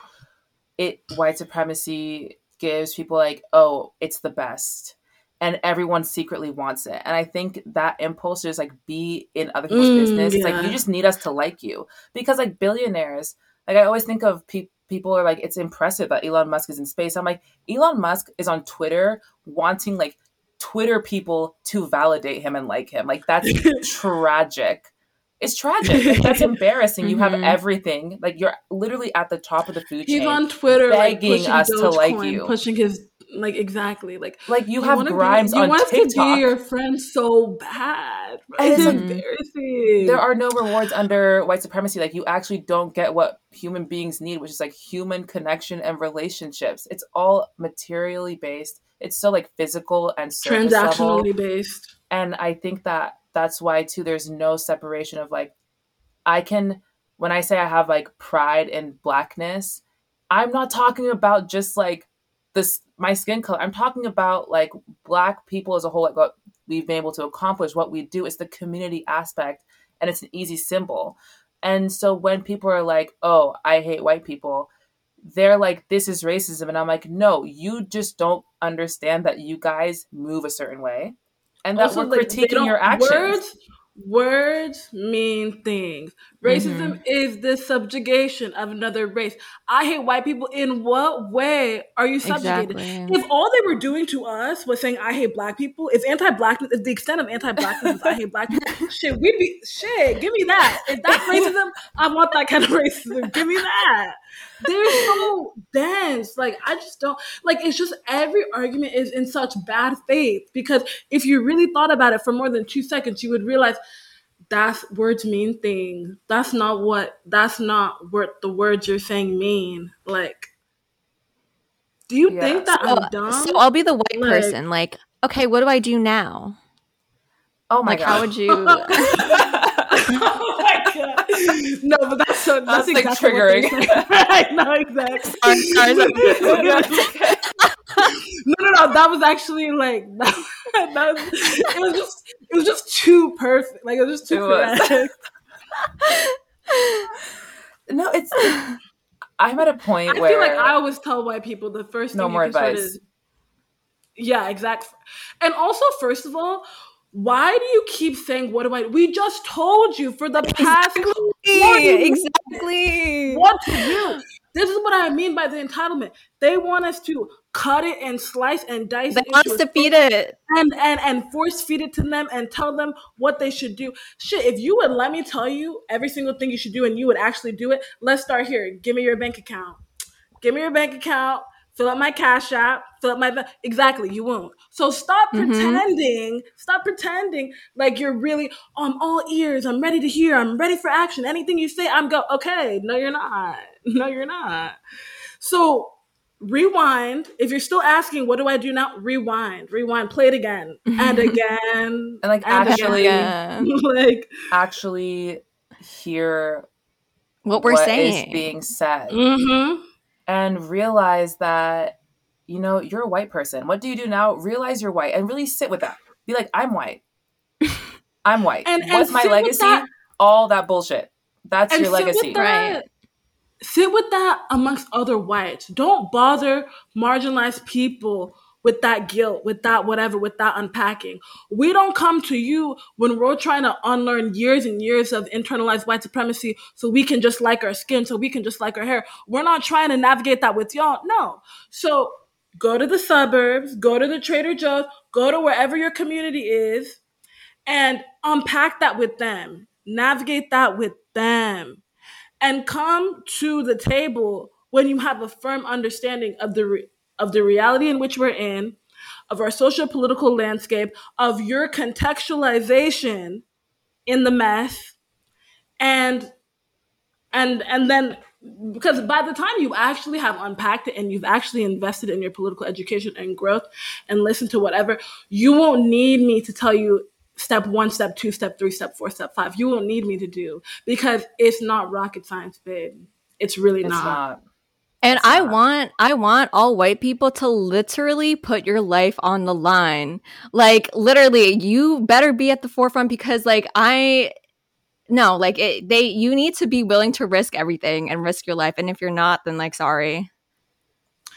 it white supremacy gives people like, oh, it's the best. And everyone secretly wants it. And I think that impulse to just like be in other people's Mm, business. It's like you just need us to like you. Because like billionaires, like I always think of pe- people are like, it's impressive that Elon Musk is in space. I'm like, Elon Musk is on Twitter wanting like Twitter people to validate him and like him. Like that's <laughs> tragic. It's tragic. That's <laughs> embarrassing. You have Mhm. everything. Like you're literally at the top of the food he's chain. He's on Twitter, like, begging pushing us to like Dogecoin, you. pushing his like exactly like like you have wanna Grimes be, you on want us to be your friend so bad. And It's like- embarrassing. there are no rewards under white supremacy. Like you actually don't get what human beings need, which is like human connection and relationships. It's all materially based. It's so like physical and surface level. transactionally based. and i think that that's why too there's no separation of like i can when i say i have like pride in blackness i'm not talking about just like this my skin color. I'm talking about like black people as a whole like what we've been able to accomplish what we do. It's the community aspect and it's an easy symbol. And so when people are like oh i hate white people they're like this is racism and i'm like no you just don't understand that you guys move a certain way and that Also, we're like, critiquing your actions Words, Words mean things. Racism mm-hmm. is the subjugation of another race. I hate white people. In what way are you subjugated? Exactly. If all they were doing to us was saying I hate black people, if anti-blackness, if the extent of anti-blackness is I hate black people, <laughs> shit, we'd be shit. Give me that. If that's racism, I want that kind of <laughs> racism. Give me that. They're so dense. Like I just don't like. It's just every argument is in such bad faith because if you really thought about it for more than two seconds, you would realize that's words mean things. That's not what that's not what the words you're saying mean. Like do you yeah. think that so, I'm uh, dumb? So I'll be the white like, person. Like, okay, what do I do now? Oh my like, god! How would you? <laughs> oh my god! <laughs> <laughs> No, but that's so that's, that's exactly like triggering. <laughs> right? No, exactly. <laughs> Sorry, sorry, sorry. <laughs> no, no, no. That was actually like that, that was, it was just it was just too perfect. Like it was just too perfect. no, it's. I'm at a point I where feel like I always tell white people the first no thing more advice. Is, yeah, exactly. And also, first of all, why do you keep saying what do I? We just told you for the past exactly, exactly. what to do. This is what I mean by the entitlement. They want us to cut it and slice and dice. They want us to feed it and and and force feed it to them and tell them what they should do. Shit, if you would let me tell you every single thing you should do and you would actually do it, let's start here. Give me your bank account. Give me your bank account fill up my cash app, fill up my exactly. You won't. So stop mm-hmm. pretending. Stop pretending like you're really. Oh, I'm all ears. I'm ready to hear. I'm ready for action. Anything you say, I'm go. Okay, no, you're not. <laughs> No, you're not. So rewind. If you're still asking, what do I do now? Rewind, rewind, play it again and <laughs> again, and like and actually, again. <laughs> like actually hear what we're what saying being said. Mm-hmm and realize that you know you're a white person. What do you do now? Realize you're white and really sit with that. Be like i'm white. <laughs> I'm white. And, what's and my legacy? that, all that bullshit. That's your legacy. right. sit with that amongst other whites. Don't bother marginalized people with that guilt, with that whatever, with that unpacking. We don't come to you when we're trying to unlearn years and years of internalized white supremacy so we can just like our skin, so we can just like our hair. We're not trying to navigate that with y'all. No. So go to the suburbs, go to the Trader Joe's, go to wherever your community is and unpack that with them. Navigate that with them. And come to the table when you have a firm understanding of the re- of the reality in which we're in, of our social political landscape, of your contextualization in the mess, and and and then because by the time you actually have unpacked it and you've actually invested in your political education and growth and listened to whatever, you won't need me to tell you step one, step two, step three, step four, step five. You won't need me to do because it's not rocket science, babe. It's really it's not. not. And I want I want all white people to literally put your life on the line. Like literally you better be at the forefront because like I no, like it, they you need to be willing to risk everything and risk your life and if you're not then like sorry.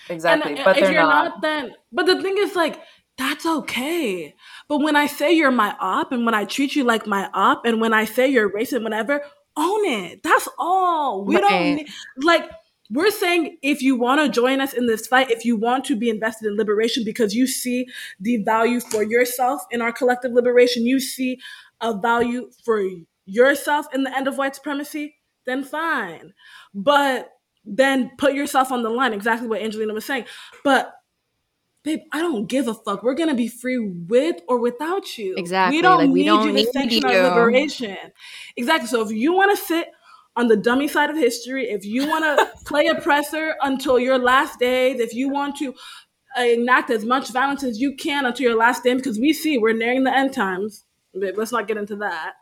Exactly. And, uh, but if you're not. not then but the thing is like that's okay. But when I say you're my op and when I treat you like my op and when I say you're racist whatever, own it. That's all. We right. don't like we're saying if you want to join us in this fight, if you want to be invested in liberation because you see the value for yourself in our collective liberation, you see a value for yourself in the end of white supremacy, then fine. But then put yourself on the line, exactly what Angelina was saying. But babe, I don't give a fuck. We're gonna be free with or without you. Exactly. We don't like, need we don't you to sanction our liberation. Exactly. So if you want to sit on the dummy side of history, if you want to <laughs> play oppressor until your last days, if you want to enact as much violence as you can until your last day, because we see we're nearing the end times. But let's not get into that.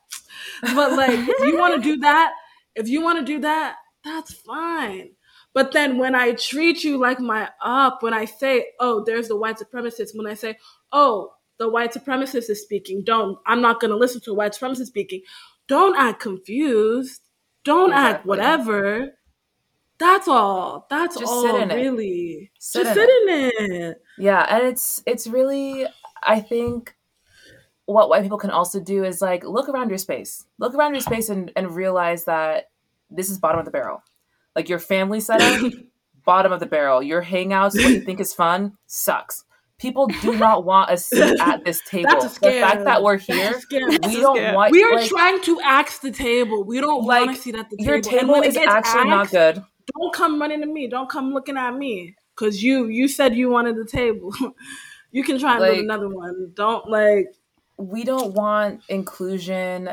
But like, if you want to do that, if you want to do that, that's fine. But then when I treat you like my up, when I say, oh, there's the white supremacist, when I say, oh, the white supremacist is speaking, don't, I'm not going to listen to a white supremacist speaking, don't act confused don't exactly. act whatever. That's all. That's just all sit really. It. Sit just in sit it. in it. Yeah, and it's it's really I think what white people can also do is like look around your space. Look around your space and, and realize that this is bottom of the barrel. Like your family setup, <laughs> bottom of the barrel. Your hangouts, what you think is fun, sucks. People do not want a seat <laughs> at this table. That's a the fact that we're here, we don't want. We are like, trying to axe the table. We don't Like, want to sit at the table. your table is actually not good. Don't come running to me. Don't come looking at me. Cause you you said you wanted the table. <laughs> you can try and Like- build another one. Don't like We don't want inclusion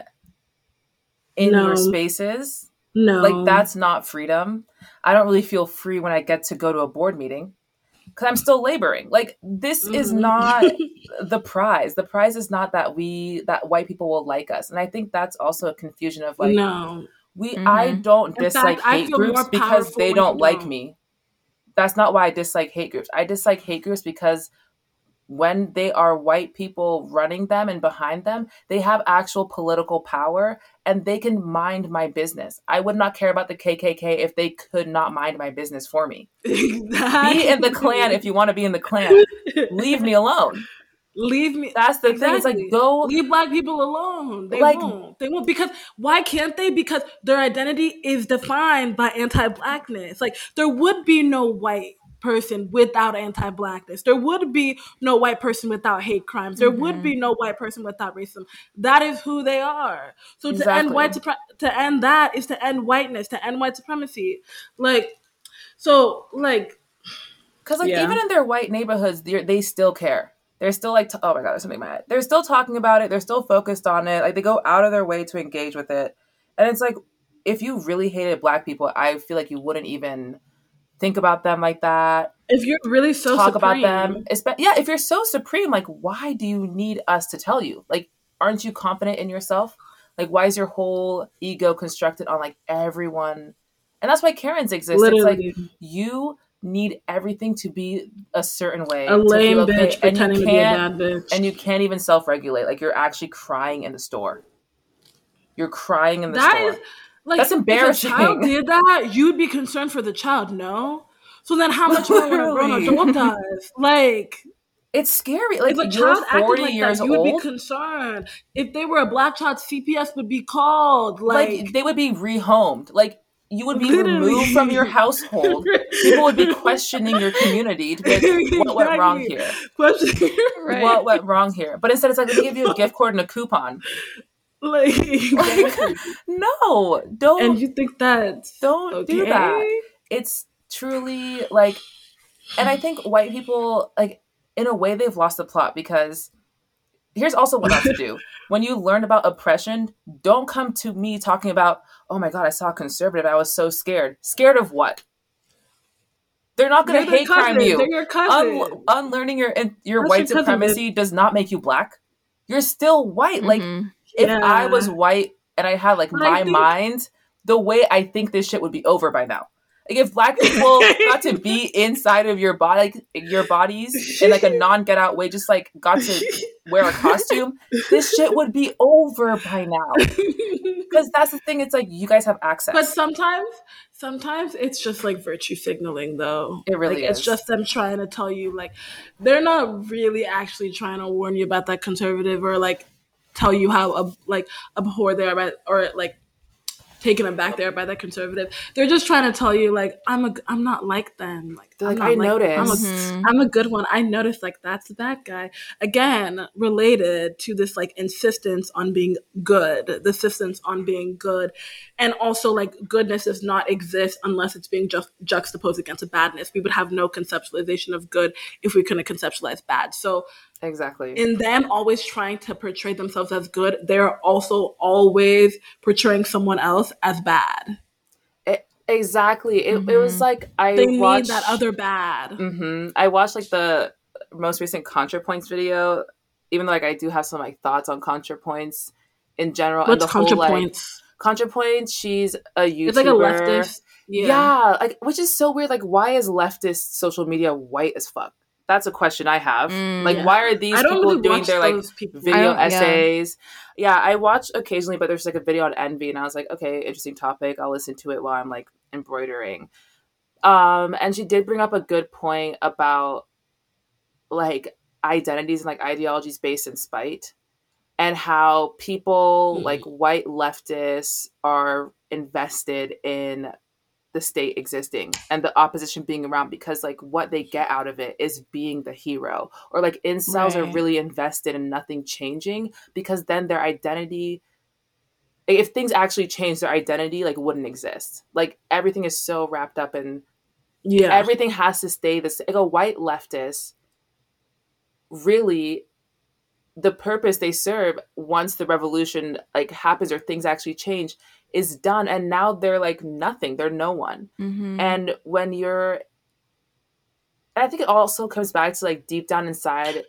in No. your spaces. no. Like that's not freedom. I don't really feel free when I get to go to a board meeting because I'm still laboring. Like this is Mhm. not <laughs> the prize. The prize is not that we that white people will like us, and I think that's also a confusion of like no. we. I Mhm. don't In dislike fact, I hate groups because they don't like don't. me. That's not why I dislike hate groups. I dislike hate groups because when they are white people running them and behind them, they have actual political power and they can mind my business. I would not care about the KKK if they could not mind my business for me. <laughs> Be in the Klan if you want to be in the Klan. Leave me alone. Leave me. That's the thing. It's like go Leave black people alone. They Like- won't. They won't because why can't they? Because their identity is defined by anti-blackness. Like there would be no white person without anti-blackness. There would be no white person without hate crimes. There would Mm-hmm. be no white person without racism. That is who they are. So to end white to end that is to end whiteness, to end white supremacy. Like so like Because like Yeah. even in their white neighborhoods, they're, they still care. They're still like, t- oh my god, there's something in my head. They're still talking about it. They're still focused on it. Like they go out of their way to engage with it. And it's like, if you really hated black people, I feel like you wouldn't even think about them like that. if you're really so talk supreme, about them. Yeah, if you're so supreme, like why do you need us to tell you? Like, aren't you confident in yourself? Like, why is your whole ego constructed on like everyone? And that's why Karens exist. Literally. It's like you need everything to be a certain way. a lame okay, bitch pretending to be a bad bitch. and you can't even self-regulate. Like you're actually crying in the store. You're crying in the That store. is like That's embarrassing. If a child did that, you'd be concerned for the child. No. So then, how much more when a grown Literally. adult does? Like, it's scary. Like if a child acted 40 like years that, you would be concerned. If they were a black child, CPS would be called. like, Like, they would be rehomed. Like you would be Literally. removed from your household. People would be <laughs> questioning your community to be like, what went wrong here? question, Right. What went wrong here? But instead, it's like, they give you a gift card and a coupon. Like, <laughs> <laughs> Like, no, don't and you think that? don't do that. It's truly like, and I think white people like in a way they've lost the plot because here's also what not to do. <laughs> When you learn about oppression, don't come to me talking about, oh my god, I saw a conservative, I was so scared. Scared of what? They're not going to hate crime you. They're your cousin. Un- unlearning your your That's white your cousin, supremacy does not make you black. You're still white. Like Mhm. If Yeah. I was white and I had like But my think- mind, the way I think this shit would be over by now. Like if black people got to be <laughs> inside of your body, like your bodies in like a <laughs> non get out way, just like got to wear a costume, this shit would be over by now. <laughs> Because that's the thing. It's like you guys have access. But sometimes, sometimes it's just like virtue signaling, though. It really like, It's just them trying to tell you, like, they're not really actually trying to warn you about that conservative or like tell you how ab- like abhorred they are by or like taken aback they are by that conservative. They're just trying to tell you, like, I'm a, I'm not like them. Like, They're I'm like, not "I I'm a, noticed." Mhm. I'm a good one. I noticed like that's the bad guy. Again, related to this like insistence on being good, the insistence on being good. And also like goodness does not exist unless it's being just juxtaposed against a badness. We would have no conceptualization of good if we couldn't conceptualize bad. So exactly. in them always trying to portray themselves as good, they're also always portraying someone else as bad. It- exactly. It, it was Mhm. like I They watched need that other bad. hmm I watched like the most recent ContraPoints video, even though like I do have some like thoughts on ContraPoints in general. What's and the whole like contrapoints? ContraPoints, she's a YouTuber. It's like a leftist. Yeah. Yeah. like which is so weird. Like, why is leftist social media white as fuck? That's a question I have. Mm. like, Yeah. why are these people really doing their like people. video I don't- yeah. essays? Yeah. I watch occasionally, but there's like a video on envy, and I was like, okay, interesting topic. I'll listen to it while I'm like embroidering. Um, and she did bring up a good point about like identities and like ideologies based in spite. and how people like white leftists are invested in the state existing and the opposition being around because like what they get out of it is being the hero. Or like incels are really invested in nothing changing because then their identity if things actually change their identity like wouldn't exist. Like everything is so wrapped up in Yeah. everything has to stay the same like a white leftist really the purpose they serve once the revolution like happens or things actually change is done and now they're like nothing. They're no one. Mhm. and when you're i think it also comes back to like deep down inside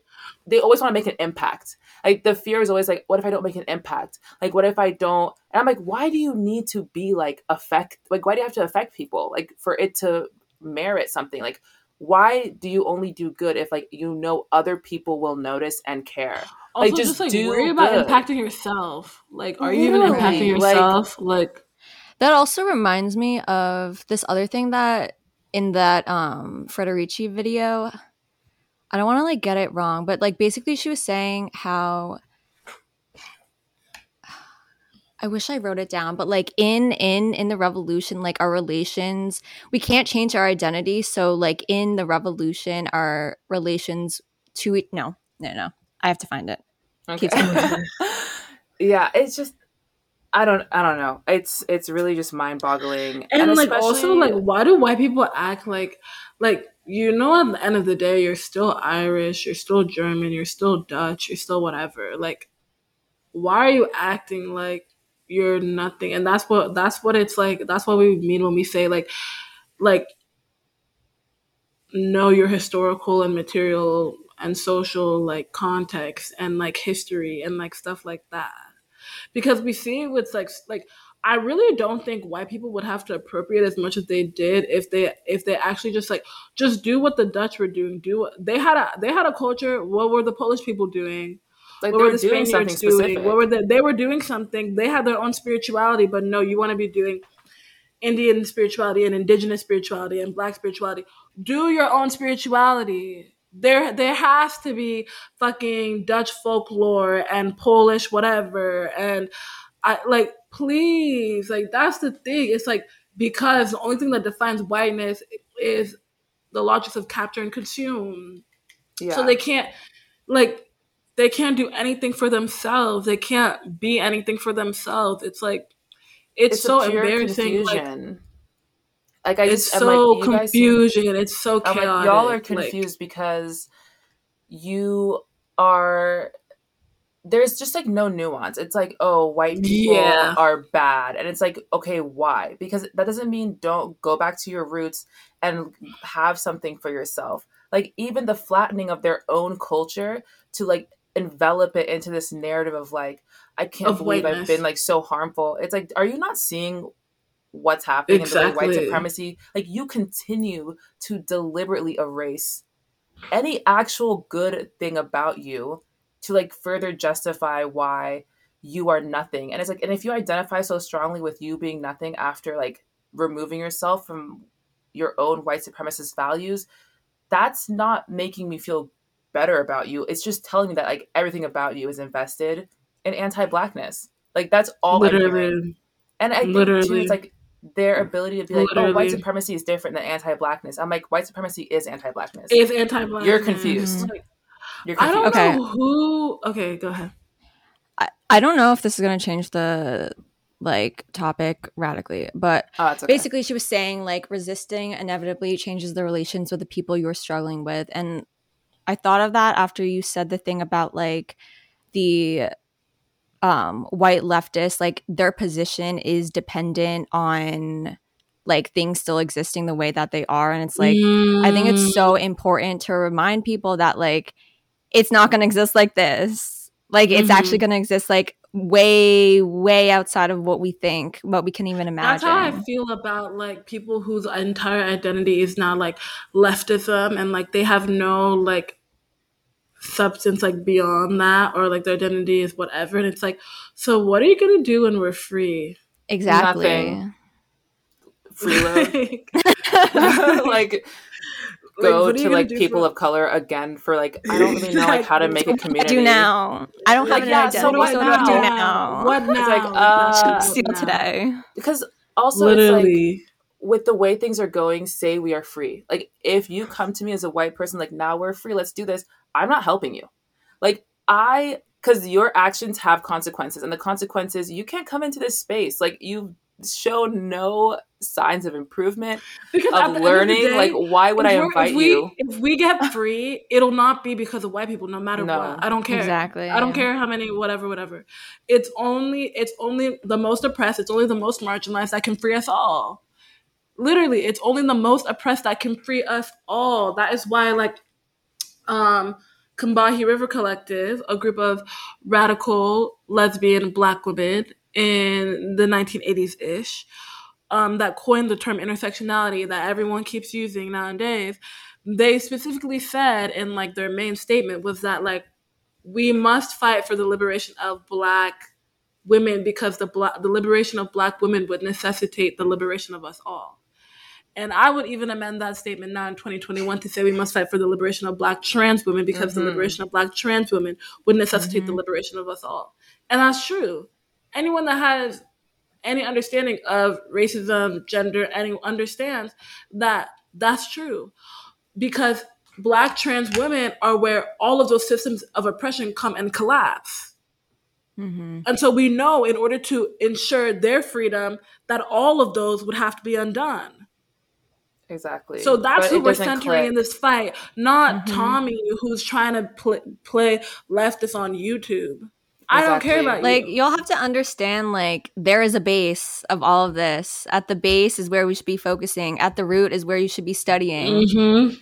they always want to make an impact. Like the fear is always like what if i don't make an impact? Like what if i don't and i'm like why do you need to be like affect like why do you have to affect people? Like for it to merit something. Like why do you only do good if like you know other people will notice and care also, like, just just, like do worry about good. impacting yourself. Like, are you even Literally, impacting like- yourself? Like, That also reminds me of this other thing that in that um Federici video. I don't want to like get it wrong, but like basically she was saying how <sighs> I wish I wrote it down, but like in in in the revolution, like our relations, we can't change our identity. So like in the revolution, our relations to it. No, no, no. I have to find it. Okay. <laughs> Yeah, it's just I don't I don't know. It's it's really just mind boggling. and, like also like why do white people act like like you know at the end of the day you're still irish you're still german you're still dutch you're still whatever like why are you acting like you're nothing and that's what that's what it's like that's what we mean when we say like like know your historical and material and social like context and like history and like stuff like that because we see it with like like I really don't think white people would have to appropriate as much as they did if they if they actually just like just do what the Dutch were doing. Do what they had a they had a culture. What were the Polish people doing? like what were the Spaniards doing? specific. What were the, they were doing something? They had their own spirituality, but no, you want to be doing Indian spirituality and indigenous spirituality and black spirituality. Do your own spirituality. There there has to be fucking Dutch folklore and Polish whatever and I like please like that's the thing. It's like because the only thing that defines whiteness is the logics of capture and consume. yeah. So they can't like they can't do anything for themselves. They can't be anything for themselves. It's like it's, it's so embarrassing. Like confusion. Like, I it's I'm so like, guys confusion. it's so chaotic. like, y'all are Like, confused because you are there's just like no nuance. It's like, oh, white people Yeah. are bad. And it's like, okay, why? Because that doesn't mean don't go back to your roots and have something for yourself. Like even the flattening of their own culture to like envelop it into this narrative of like, I can't Of believe I've been like so harmful. It's like, are you not seeing what's happening in the way white supremacy? Like you continue to deliberately erase any actual good thing about you to like further justify why you are nothing. And it's like, and if you identify so strongly with you being nothing after like removing yourself from your own white supremacist values, that's not making me feel better about you. It's just telling me that like everything about you is invested in anti-blackness. Like that's all literally. And I think too, Literally. it's like their ability to be like, oh, white supremacy is different than anti-blackness. I'm like, white supremacy is anti-blackness. It's anti-black. You're confused. Like, You're I don't Okay. know who. Okay, go ahead. I, I don't know if this is going to change the like topic radically, but Oh, okay. basically she was saying like resisting inevitably changes the relations with the people you're struggling with and i thought of that after you said the thing about like the um white leftists like their position is dependent on like things still existing the way that they are and it's like i think Mm. it's so important to remind people that like it's not going to exist like this like it's Mhm. actually going to exist like way way outside of what we think what we can even imagine. That's how I feel about like people whose entire identity is now like leftism and like they have no like substance like beyond that or like their identity is whatever and it's like so what are you gonna do when we're free exactly Nothing. freeload. <laughs> <laughs> like, like go what are you to like people for- of color again for like I don't really know like <laughs> how to make a I community. do now. I don't have Like, an yeah, identity. so So what what do I do now? now? What now? like, What uh, now? Steal What now? today. because also it's like Literally. With the way things are going, say we are free. Like if you come to me as a white person, like now we're free, let's do this. I'm not helping you. Like I, because your actions have consequences, and the consequences you can't come into this space. Like you've shown no signs of improvement Because at the of end of learning. day, like why would I we're- invite if we, you? If we get free, it'll not be because of white people, no matter No. what. I don't care. Exactly. I don't care how many, whatever, whatever. It's only, it's only the most oppressed. It's only the most marginalized that can free us all. Literally, it's only the most oppressed that can free us all. That is why, like, um, River Collective, a group of radical lesbian black women in the 1980s ish, um, that coined the term intersectionality that everyone keeps using nowadays, they specifically said in like their main statement was that like we must fight for the liberation of black women because the black the liberation of black women would necessitate the liberation of us all. And I would even amend that statement now in 2021 to say we must fight for the liberation of black trans women because the Mhm. liberation of black trans women would necessitate the Mhm. liberation of us all. And that's true. Anyone that has any understanding of racism, gender, any understands that that's true. Because black trans women are where all of those systems of oppression come and collapse. hmm And so we know in order to ensure their freedom that all of those would have to be undone. Exactly. So that's But who we're centering click. in this fight, not Mhm. Tommy, who's trying to pl- play leftist on YouTube. I don't care about Like you. you'll have to understand like there is a base of all of this. At the base is where we should be focusing. At the root is where you should be studying. Mhm.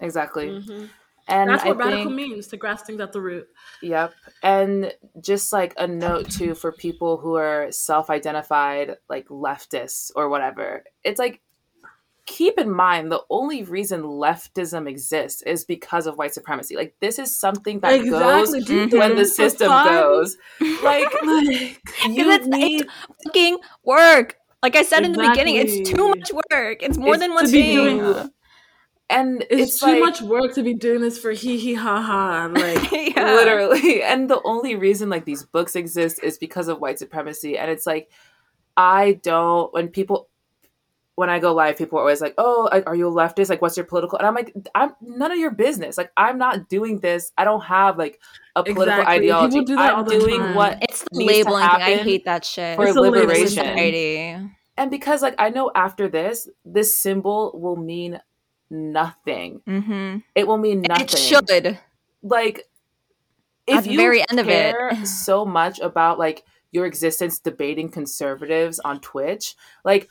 Exactly. Mhm. And That's I what radical think, means to grasp things at the root. Yep. And just like a note too for people who are self identified like leftists or whatever, it's like keep in mind the only reason leftism exists is because of white supremacy. Like this is something that exactly. goes Mhm. when the it's system goes. Like <laughs> Like, <laughs> you it's- need Fucking work. Like I said in the beginning, it's too much work. It's more It's than one thing. doing- and it's, it's, too like, much work to be doing this for hee hee ha ha. Like, <laughs> Yeah. literally and the only reason like these books exist is because of white supremacy and it's like i don't when people when i go live people are always like oh are you a leftist like what's your political and i'm like i'm none of your business like i'm not doing this i don't have like a political Exactly. ideology do that i'm doing time. what It's the needs to labeling thing. I hate that shit. for It's liberation and because like i know after this this symbol will mean nothing Mm-hmm. it will mean nothing It should. like At if the you very end of it. so much about like your existence debating conservatives on Twitch, like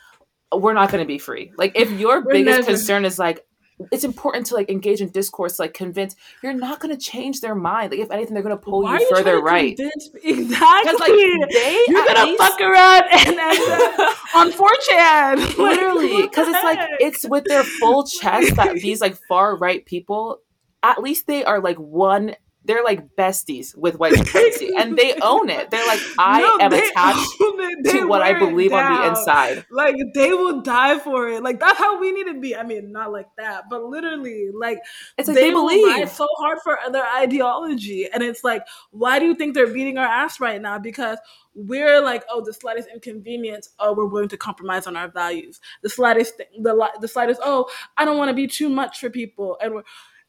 we're not going to be free. Like if your We're biggest never- concern is like it's important to like engage in discourse, like convince, you're not going to change their mind. Like if anything, they're going to pull why you you further trying right. <laughs> Exactly. Because like they You're gonna fuck around and end up <laughs> on 4chan. <laughs> Literally because it's like it's with their full chest that these like far right people at least they are like one they're like besties with white supremacy and they own it they're like i No, am attached. <laughs> They to what i believe on the inside Like they will die for it. Like that's how we need to be. I mean, not like that, but literally, like it's like they, will believe so hard for their ideology, and it's like, why do you think they're beating our ass right now? Because we're like, oh, the slightest inconvenience, oh, we're willing to compromise on our values. The slightest, thing, the the slightest, oh, I don't want to be too much for people, and we're.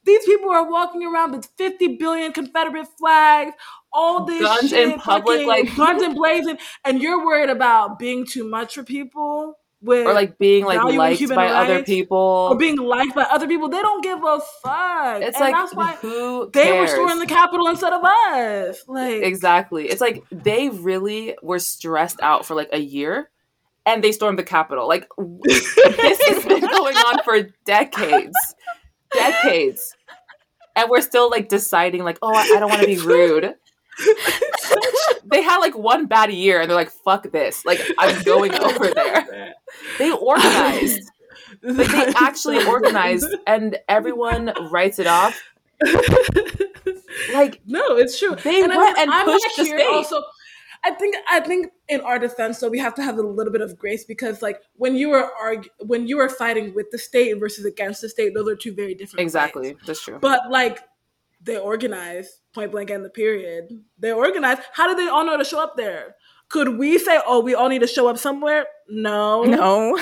These people are walking around with 50 billion Confederate flags, all this Guns shit, in public, fucking like- guns and blazing, and you're worried about being too much for people with or like being like liked by other people or being liked by other people. They don't give a fuck. it's and like that's why who they were cares? storming the Capitol instead of us. Like exactly it's like they really were stressed out for like a year and they stormed the capitol like <laughs> this has been going on for decades decades and we're still like deciding like oh i I don't want to be rude <laughs> they had like one bad year and they're like fuck this like i'm going over there they organized like they actually organized <laughs> and everyone writes it off like no, it's true. They and went mean, and I'm pushed not the state. also. I think I think in our defense, so we have to have a little bit of grace because like when you are argue, when you are fighting with the state versus against the state, those are two very different. Exactly, fights. that's true. But like they organize point blank and the period. They organize. How do they all know to show up there? Could we say, oh, we all need to show up somewhere? No, no.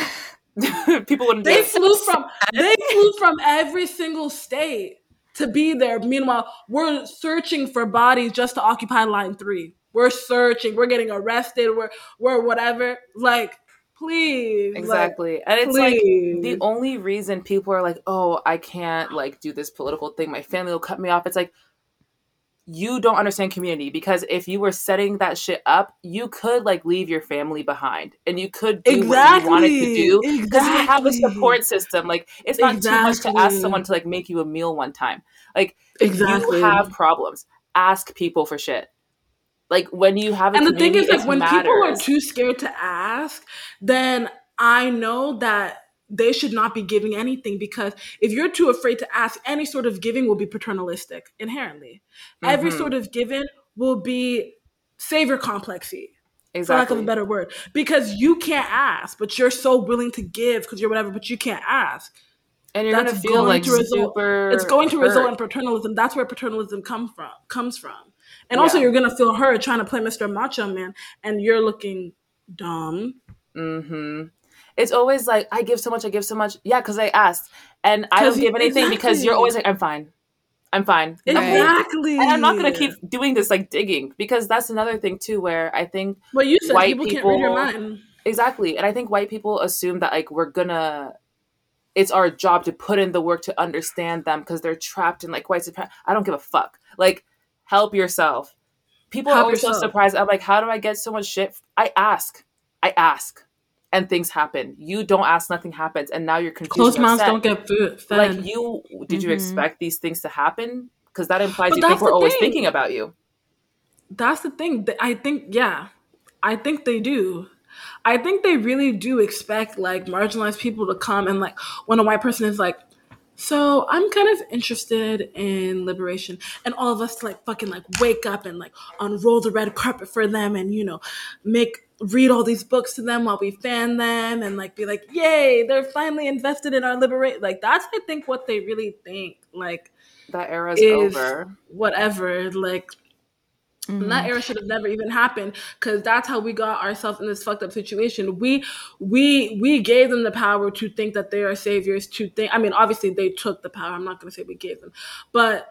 <laughs> People wouldn't. They flew from they flew from every single state to be there. Meanwhile, we're searching for bodies just to occupy line three. We're searching. We're getting arrested. We're we're whatever. Like, please. Exactly. Like, and it's please. like the only reason people are like, "Oh, I can't like do this political thing. My family will cut me off." It's like you don't understand community because if you were setting that shit up, you could like leave your family behind and you could do exactly. what you wanted to do because exactly. you have a support system. Like it's not exactly. too much to ask someone to like make you a meal one time. Like exactly. you have problems, ask people for shit. Like when you have, and the thing is, like when matters. people are too scared to ask, then I know that they should not be giving anything because if you're too afraid to ask, any sort of giving will be paternalistic inherently. Mm-hmm. Every sort of giving will be savior complexy. Exactly. For lack of a better word. Because you can't ask, but you're so willing to give because you're whatever, but you can't ask. And you're That's gonna feel like to result, super It's going to hurt. result in paternalism. That's where paternalism come from comes from. And yeah. also you're gonna feel hurt trying to play Mr. Macho Man and you're looking dumb. Mm-hmm it's always like I give so much, I give so much. Yeah, because I asked, and I don't give anything exactly. because you're always like, I'm fine, I'm fine, exactly. And I'm not gonna keep doing this like digging because that's another thing too, where I think well, you said, white people, people can't read your mind. Exactly, and I think white people assume that like we're gonna. It's our job to put in the work to understand them because they're trapped in like white supremacy. I don't give a fuck. Like, help yourself. People help are always yourself. so surprised. I'm like, how do I get so much shit? I ask. I ask and things happen. You don't ask, nothing happens, and now you're confused. Closed mouths don't get food. Fed. Like you, did mm-hmm. you expect these things to happen? Because that implies but you think we're always thing. thinking about you. That's the thing. I think, yeah, I think they do. I think they really do expect like marginalized people to come and like when a white person is like, so I'm kind of interested in liberation, and all of us to like fucking like wake up and like unroll the red carpet for them, and you know, make read all these books to them while we fan them, and like be like, yay, they're finally invested in our liberate. Like that's I think what they really think. Like that era's over. Whatever. Like Mm-hmm. And that era should have never even happened because that's how we got ourselves in this fucked up situation. We we we gave them the power to think that they are saviors. To think, I mean, obviously they took the power. I'm not going to say we gave them, but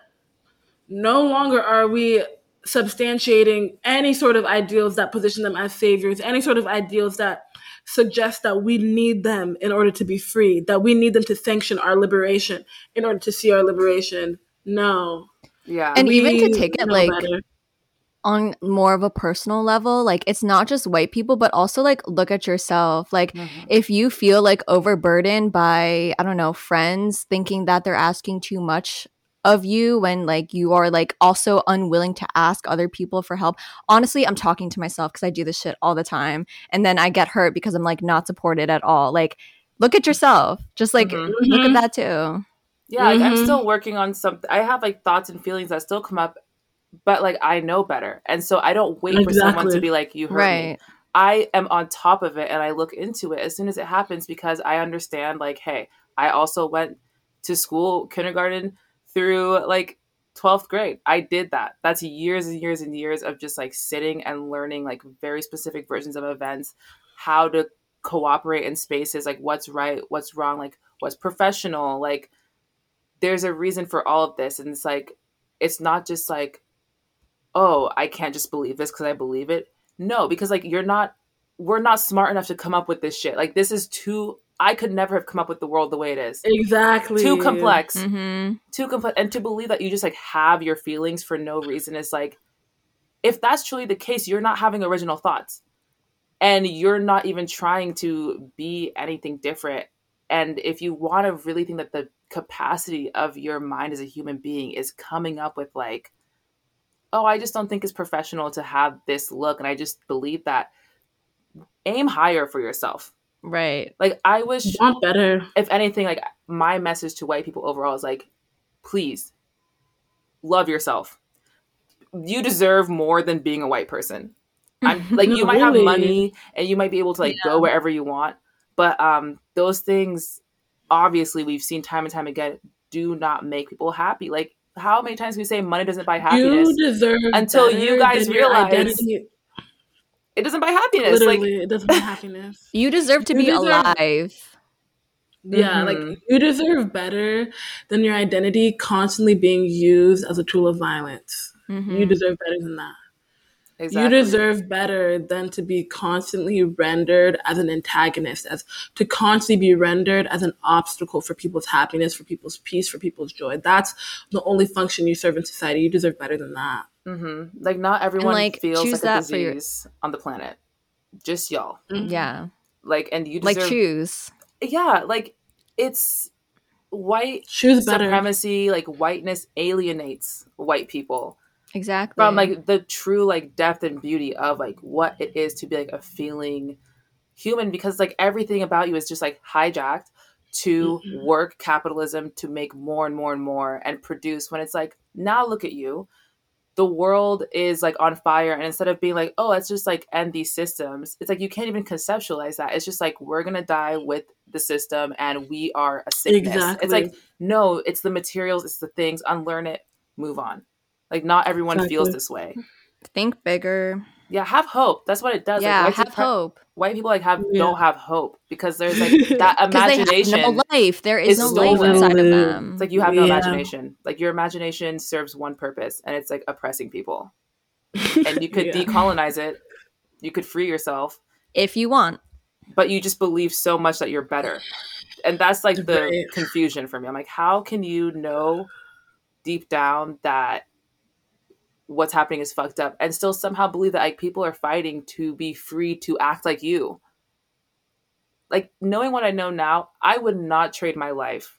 no longer are we substantiating any sort of ideals that position them as saviors. Any sort of ideals that suggest that we need them in order to be free. That we need them to sanction our liberation in order to see our liberation. No. Yeah, and we even to take it like. Better on more of a personal level like it's not just white people but also like look at yourself like mm-hmm. if you feel like overburdened by i don't know friends thinking that they're asking too much of you when like you are like also unwilling to ask other people for help honestly i'm talking to myself because i do this shit all the time and then i get hurt because i'm like not supported at all like look at yourself just like mm-hmm. look at that too yeah like, i'm mm-hmm. still working on something i have like thoughts and feelings that still come up but like I know better. And so I don't wait exactly. for someone to be like, you heard right. me. I am on top of it and I look into it as soon as it happens because I understand like, hey, I also went to school, kindergarten through like 12th grade. I did that. That's years and years and years of just like sitting and learning like very specific versions of events, how to cooperate in spaces, like what's right, what's wrong, like what's professional. Like there's a reason for all of this. And it's like, it's not just like oh, I can't just believe this because I believe it. No, because like you're not, we're not smart enough to come up with this shit. Like this is too. I could never have come up with the world the way it is. Exactly. Too complex. Mm-hmm. Too complex. And to believe that you just like have your feelings for no reason is like, if that's truly the case, you're not having original thoughts. And you're not even trying to be anything different. And if you want to really think that the capacity of your mind as a human being is coming up with like oh, I just don't think it's professional to have this look. And I just believe that aim higher for yourself. Right. Like I wish want better. If anything, like my message to white people overall is like, please love yourself. You deserve more than being a white person. I'm <laughs> like No, you might have money and you might be able to like go wherever you want, but um those things obviously we've seen time and time again do not make people happy. Like how many times can we say money doesn't buy happiness? You deserve Until you guys realize it doesn't buy happiness. Literally, Like it doesn't buy happiness. <laughs> You deserve to You be deserve- alive. Yeah, Mhm. like you deserve better than your identity constantly being used as a tool of violence. Mhm. You deserve better than that. Exactly. You deserve better than to be constantly rendered as an antagonist, as to constantly be rendered as an obstacle for people's happiness, for people's peace, for people's joy. That's the only function you serve in society. You deserve better than that. hmm Like not everyone like, feels choose like a that for your- on the planet. Just y'all. Yeah. Like and you Like deserve choose. yeah, like it's white Choose better. supremacy, like whiteness alienates white people Exactly. from like the true like depth and beauty of like what it is to be like a feeling human because like everything about you is just like hijacked to Mhm. work capitalism to make more and more and more and produce when it's like now look at you the world is like on fire and instead of being like oh let's just like end these systems it's like you can't even conceptualize that it's just like we're gonna die with the system and we are a sickness Exactly. it's like no it's the materials it's the things unlearn it move on like not everyone feels this way think bigger. yeah have hope that's what it does yeah, like, have supre- hope. white people like have Yeah. don't have hope because there's like <laughs> that Because they imagination have no life. There is is no stolen. life inside of them. it's like you have no Yeah. imagination like your imagination serves one purpose and it's like oppressing people <laughs> and you could Yeah. decolonize it you could free yourself if you want. but you just believe so much that you're better and that's like the Right. confusion for me i'm like how can you know deep down that what's happening is fucked up and still somehow believe that like people are fighting to be free to act like you. Like knowing what i know now i would not trade my life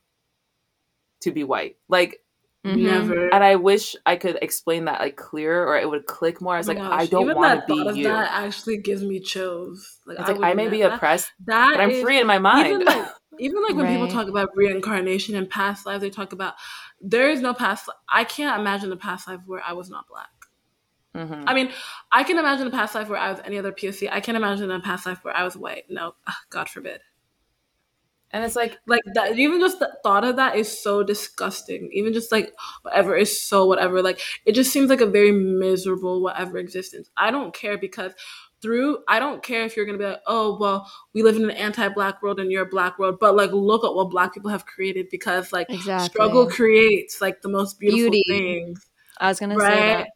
to be white. Like Mhm. Never. and i wish i could explain that like clearer or it would click more i was Oh like my i don't want that to be you That actually gives me chills. Like it's like i may be never- oppressed That but i'm is- free in my mind Even like, even like when people talk about reincarnation and past lives, they talk about there is no past. I can't imagine a past life where I was not black. Mhm. I mean, I can imagine a past life where I was any other POC. I can't imagine a past life where I was white. No, ugh, <laughs> God forbid. And it's like Like that, even just the thought of that is so disgusting. Even just like whatever is so whatever. Like it just seems like a very miserable whatever existence. I don't care because through I don't care if you're gonna be like, oh well, we live in an anti-black world and you're a black world, but like look at what black people have created because like Exactly. struggle creates like the most beautiful Beauty. things I was gonna say that.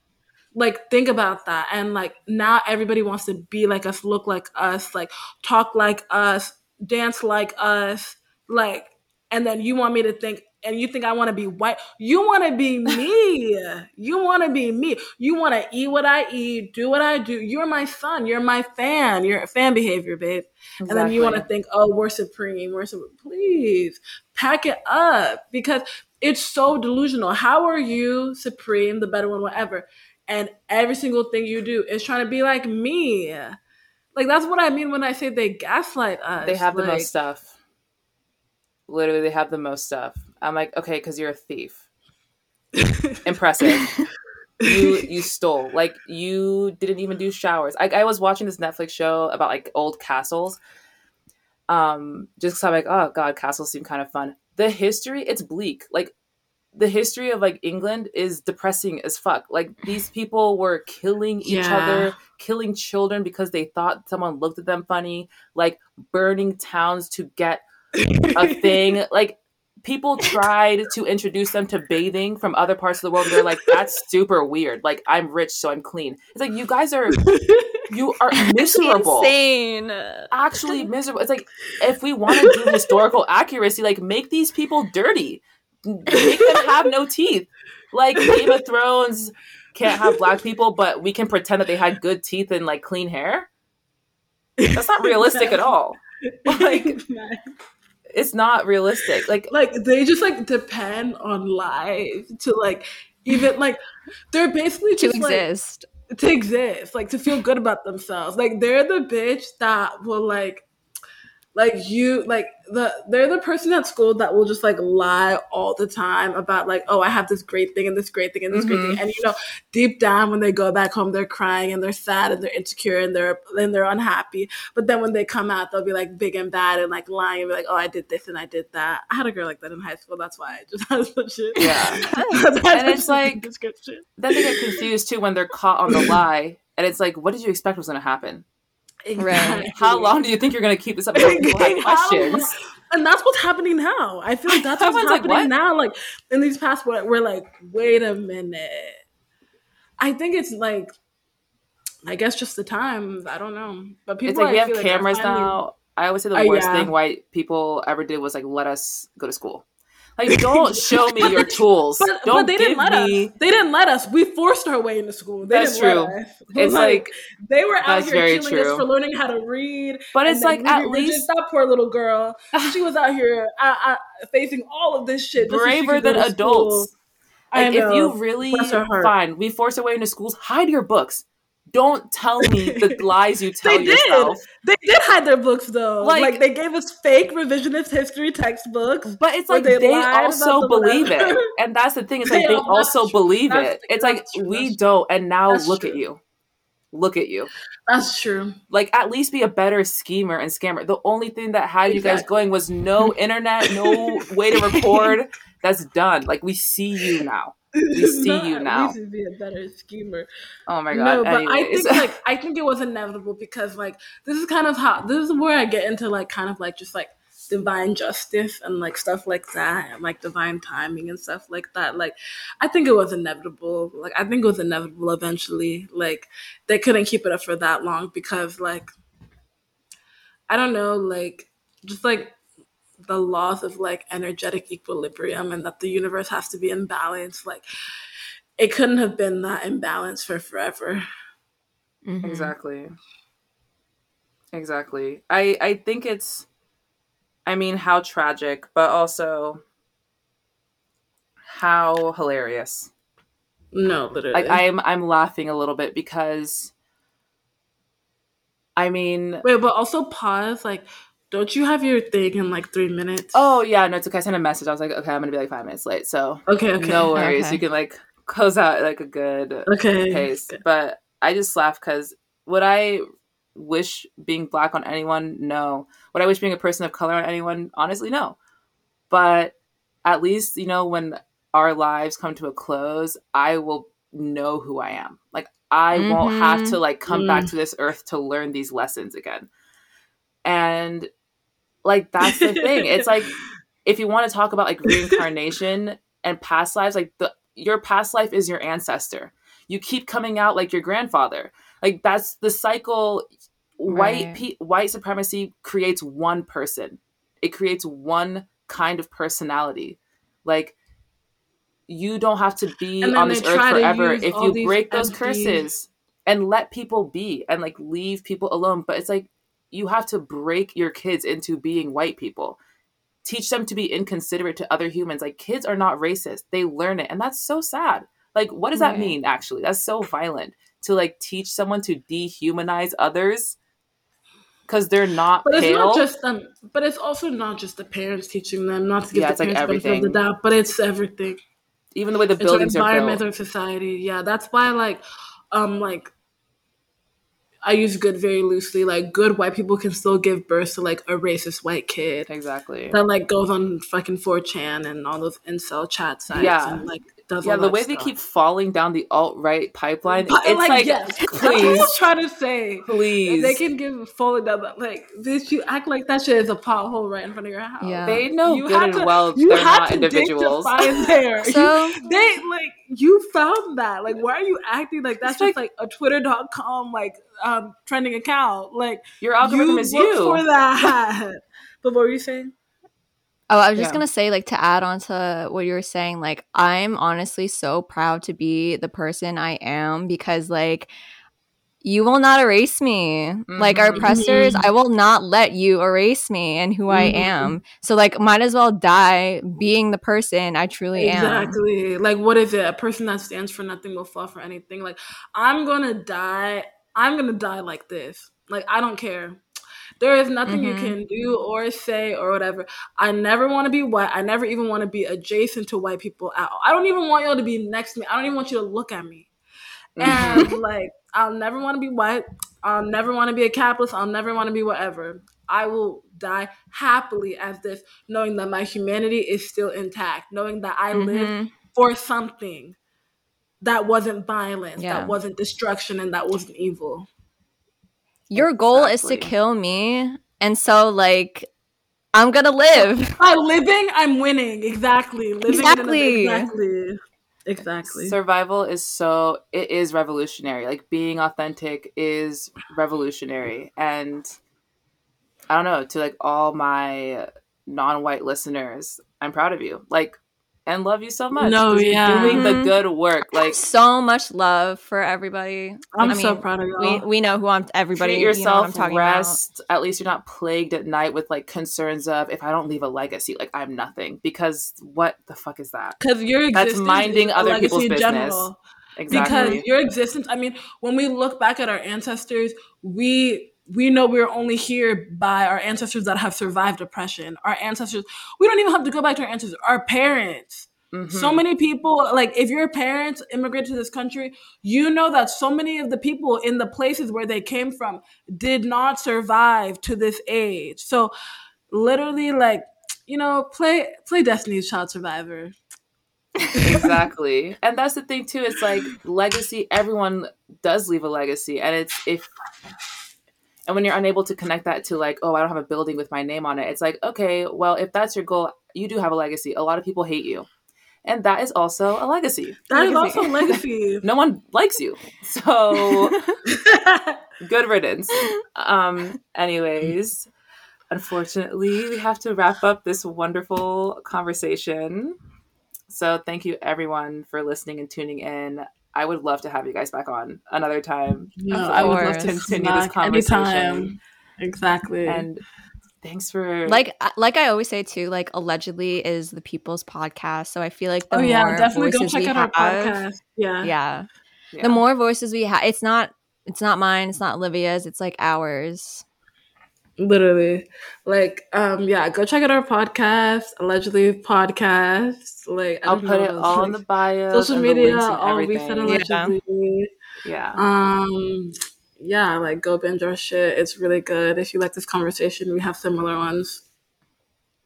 like think about that and like now everybody wants to be like us look like us like talk like us dance like us like and then you want me to think and you think I want to be white. You want to <laughs> be me. you want to be me. You want to eat what I eat, do what I do. You're my son. You're my fan. You're fan behavior, babe. And then you want to think, oh, we're supreme. We're supreme. Please pack it up because it's so delusional. How are you supreme, the better one, whatever? And every single thing you do is trying to be like me. Like that's what I mean when I say they gaslight us. they have the Like, most stuff. Literally, they have the most stuff. I'm like, okay, because you're a thief. <laughs> Impressive. you <laughs> you stole. Like you didn't even do showers. I, I was watching this Netflix show about like old castles. Um, just because I'm like, oh god, castles seem kind of fun. The history, it's bleak. Like the history of like England is depressing as fuck. Like these people were killing each Yeah. other, killing children because they thought someone looked at them funny, like burning towns to get a <laughs> thing. Like people tried to introduce them to bathing from other parts of the world. And they're like, that's <laughs> super weird. Like I'm rich, so I'm clean. It's like you guys are <laughs> you are miserable. Insane. Actually miserable. It's like if we want to do historical accuracy, like make these people dirty. Make them have no teeth. Like Game of Thrones can't have black people, but we can pretend that they had good teeth and like clean hair. That's not realistic at all. <laughs> Like <laughs> it's not realistic. Like like they just like depend on life to like even like they're basically to just like exist. to exist, like to feel good about themselves. Like they're the bitch that will like like you like the they're the person at school that will just like lie all the time about like oh i have this great thing and this great thing and this great Mhm. thing and you know deep down when they go back home they're crying and they're sad and they're insecure and they're and they're unhappy. But then when they come out they'll be like big and bad and like lying and be like oh i did this and i did that. I had a girl like that in high school. That's why i just <laughs> had such a Yeah. <laughs> that's why I And it's like- description. Then they get confused too when they're caught on the lie, and it's like, what did you expect was going to happen? Exactly. How long do you think you're going to keep this up until people have How questions? And that's what's happening now. I feel like <laughs> that's what's Everyone's like, happening what? now. Like in these past, what we're like, wait a minute. I think it's like, I guess just the times. I don't know, but people. It's like I we have cameras finally- now. I always say the Uh, worst yeah. thing white people ever did was like let us go to school. Like, don't show me your tools. But, don't but they didn't let me. us. They didn't let us. We forced our way into school. They That's true. <laughs> It's like, they were out here killing true. us for learning how to read. but it's like at Ruby least that poor little girl. <laughs> She was out here uh, uh, facing all of this shit. braver than school. adults. Like, if you really fine, we force our way into schools. Hide your books. Don't tell me the <laughs> lies you tell They did. yourself. They did hide their books though. Like- Like, they gave us fake revisionist history textbooks. But it's like they they, also believe whatever. it, <laughs> and that's the thing. It's They like they that's also true. believe That's- it. It's like true. we don't, and now That's look true. at you. Look at you. That's true. Like at least be a better schemer and scammer. The only thing that had you guys going was no internet, no way to <laughs> record. That's done. Like we see you now. We <laughs> see Not you now. least to be a better schemer. Oh my god. No, but I think like <laughs> I think it was inevitable because like this is kind of how this is where I get into like kind of like just like divine justice and like stuff like that and like divine timing and stuff like that. Like I think it was inevitable. Like I think it was inevitable eventually. Like they couldn't keep it up for that long because like I don't know, like just like the laws of like energetic equilibrium and that the universe has to be in balance. Like it couldn't have been that imbalance for forever. Mhm. Exactly. Exactly. I I think it's I mean how tragic, but also how hilarious. No, literally. Like I'm I'm laughing a little bit because I mean Wait, but also pause. Like, don't you have your thing in like three minutes? oh yeah, no, it's okay. I sent a message. I was like, okay, I'm gonna be like five minutes late. So okay, okay, no worries. Okay. You can like close out like a good okay. pace. okay. But I just laugh because would I wish being black on anyone? No. Would I wish being a person of color on anyone? Honestly, no. But at least, you know, when our lives come to a close, I will know who I am. Like I won't have Mhm. to like come back Mm. to this earth to learn these lessons again. And like that's the thing. It's like <laughs> if you want to talk about like reincarnation and past lives, like the your past life is your ancestor. You keep coming out like your grandfather. Like that's the cycle. White Right. pe- white supremacy creates one person. It creates one kind of personality. Like you don't have to be on this earth forever if you break those curses and let people be and like leave people alone. But it's like you have to break your kids into being white people teach them to be inconsiderate to other humans. Like kids are not racist. They learn it. And that's so sad. Like what does that Right. mean actually? That's so violent to like teach someone to dehumanize others cuz they're not But it's pale. not just them. But it's also not just the parents teaching them. Not to give Yeah, the it's like parents of everything. the doubt, but it's everything. Even the way the It's buildings are environment, built. our society. Yeah, that's why like, um, like. I use good very loosely. Like, good white people can still give birth to like a racist white kid. Exactly. that like goes on fucking 4chan and all those incel chat sites Yeah. and like does Yeah, the that way they keep falling down the alt right pipeline, But, it's like, yes, <laughs> that's what I please, was trying to say. please. They can give falling down that like this You act like that shit is a pothole right in front of your house. Yeah. They know You good had and to- well you they're had not to individuals. find there. <laughs> So- You- they like you found that. Like, why are you acting like that's just like, a Twitter.com like um trending account? Like Your algorithm you is you. for that. <laughs> but what were you saying? Oh, I was just Yeah. gonna say, like, to add on to what you were saying, like, I'm honestly so proud to be the person I am because, like, you will not erase me. Like, our Mhm. oppressors, I will not let you erase me and who I Mhm. am. So, like, might as well die being the person I truly am. Exactly. Like, what is it? A person that stands for nothing will fall for anything. Like, I'm gonna die. I'm gonna die like this. Like, I don't care. There is nothing mm-hmm. you can do or say or whatever. I never want to be white. I never even want to be adjacent to white people at all. I don't even want y'all to be next to me. I don't even want you to look at me. And <laughs> like, I'll never want to be white. I'll never want to be a capitalist. I'll never want to be whatever. I will die happily as this, knowing that my humanity is still intact, knowing that I mm-hmm. live for something that wasn't violence, yeah. that wasn't destruction, and that wasn't evil. Your goal exactly. is to kill me. And so, like, I'm gonna live. <laughs> By living, I'm winning. Exactly. Living exactly. exactly. Exactly. Survival is so it is revolutionary. Like being authentic is revolutionary. And I don't know, to like all my non-white listeners, I'm proud of you. Like and love you so much. No, yeah, doing the mm-hmm. good work. Like so much love for everybody. I'm I mean, so proud of you. We, we know who I'm. Everybody, Treat yourself. You know I'm rest. About. At least you're not plagued at night with like concerns of if I don't leave a legacy, like I'm nothing. Because what the fuck is that? Because your that's minding other people's business. General. Exactly. Because your existence. I mean, when we look back at our ancestors, we we know we're only here by our ancestors that have survived oppression. Our ancestors, we don't even have to go back to our ancestors, our parents. Mm-hmm. So many people, like if your parents immigrated to this country, you know that so many of the people in the places where they came from did not survive to this age. So literally, like, you know, play play Destiny's Child Survivor. exactly. <laughs> And that's the thing too, it's like legacy, everyone does leave a legacy. And it's if and when you're unable to connect that to like, oh, I don't have a building with my name on it, it's like, okay, well, if that's your goal, you do have a legacy. A lot of people hate you. And that is also a legacy. That legacy. is also a legacy. <laughs> no one likes you. So <laughs> good riddance. Um, anyways, unfortunately, we have to wrap up this wonderful conversation. So thank you everyone for listening and tuning in. I would love to have you guys back on another time. No, I would love to continue this conversation. Anytime. Exactly. And thanks for like like I always say too. Like allegedly is the people's podcast, so I feel like the oh yeah, definitely go check out have, our podcast. Yeah. yeah, yeah. The more voices we have, it's not it's not mine, it's not Olivia's, it's like ours literally. Like um yeah go check out our podcast allegedly podcast. Like i'll put it all like, in the bio social media all we said allegedly. Yeah. yeah. Um yeah like go binge our shit. It's really good. If you like this conversation we have similar ones.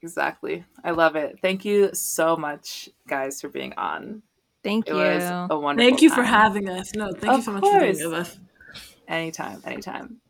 Exactly. I love it. Thank you so much guys for being on. Thank it you. was a wonderful thank you time. for having us. No thank of you so much course. for being with us. Anytime anytime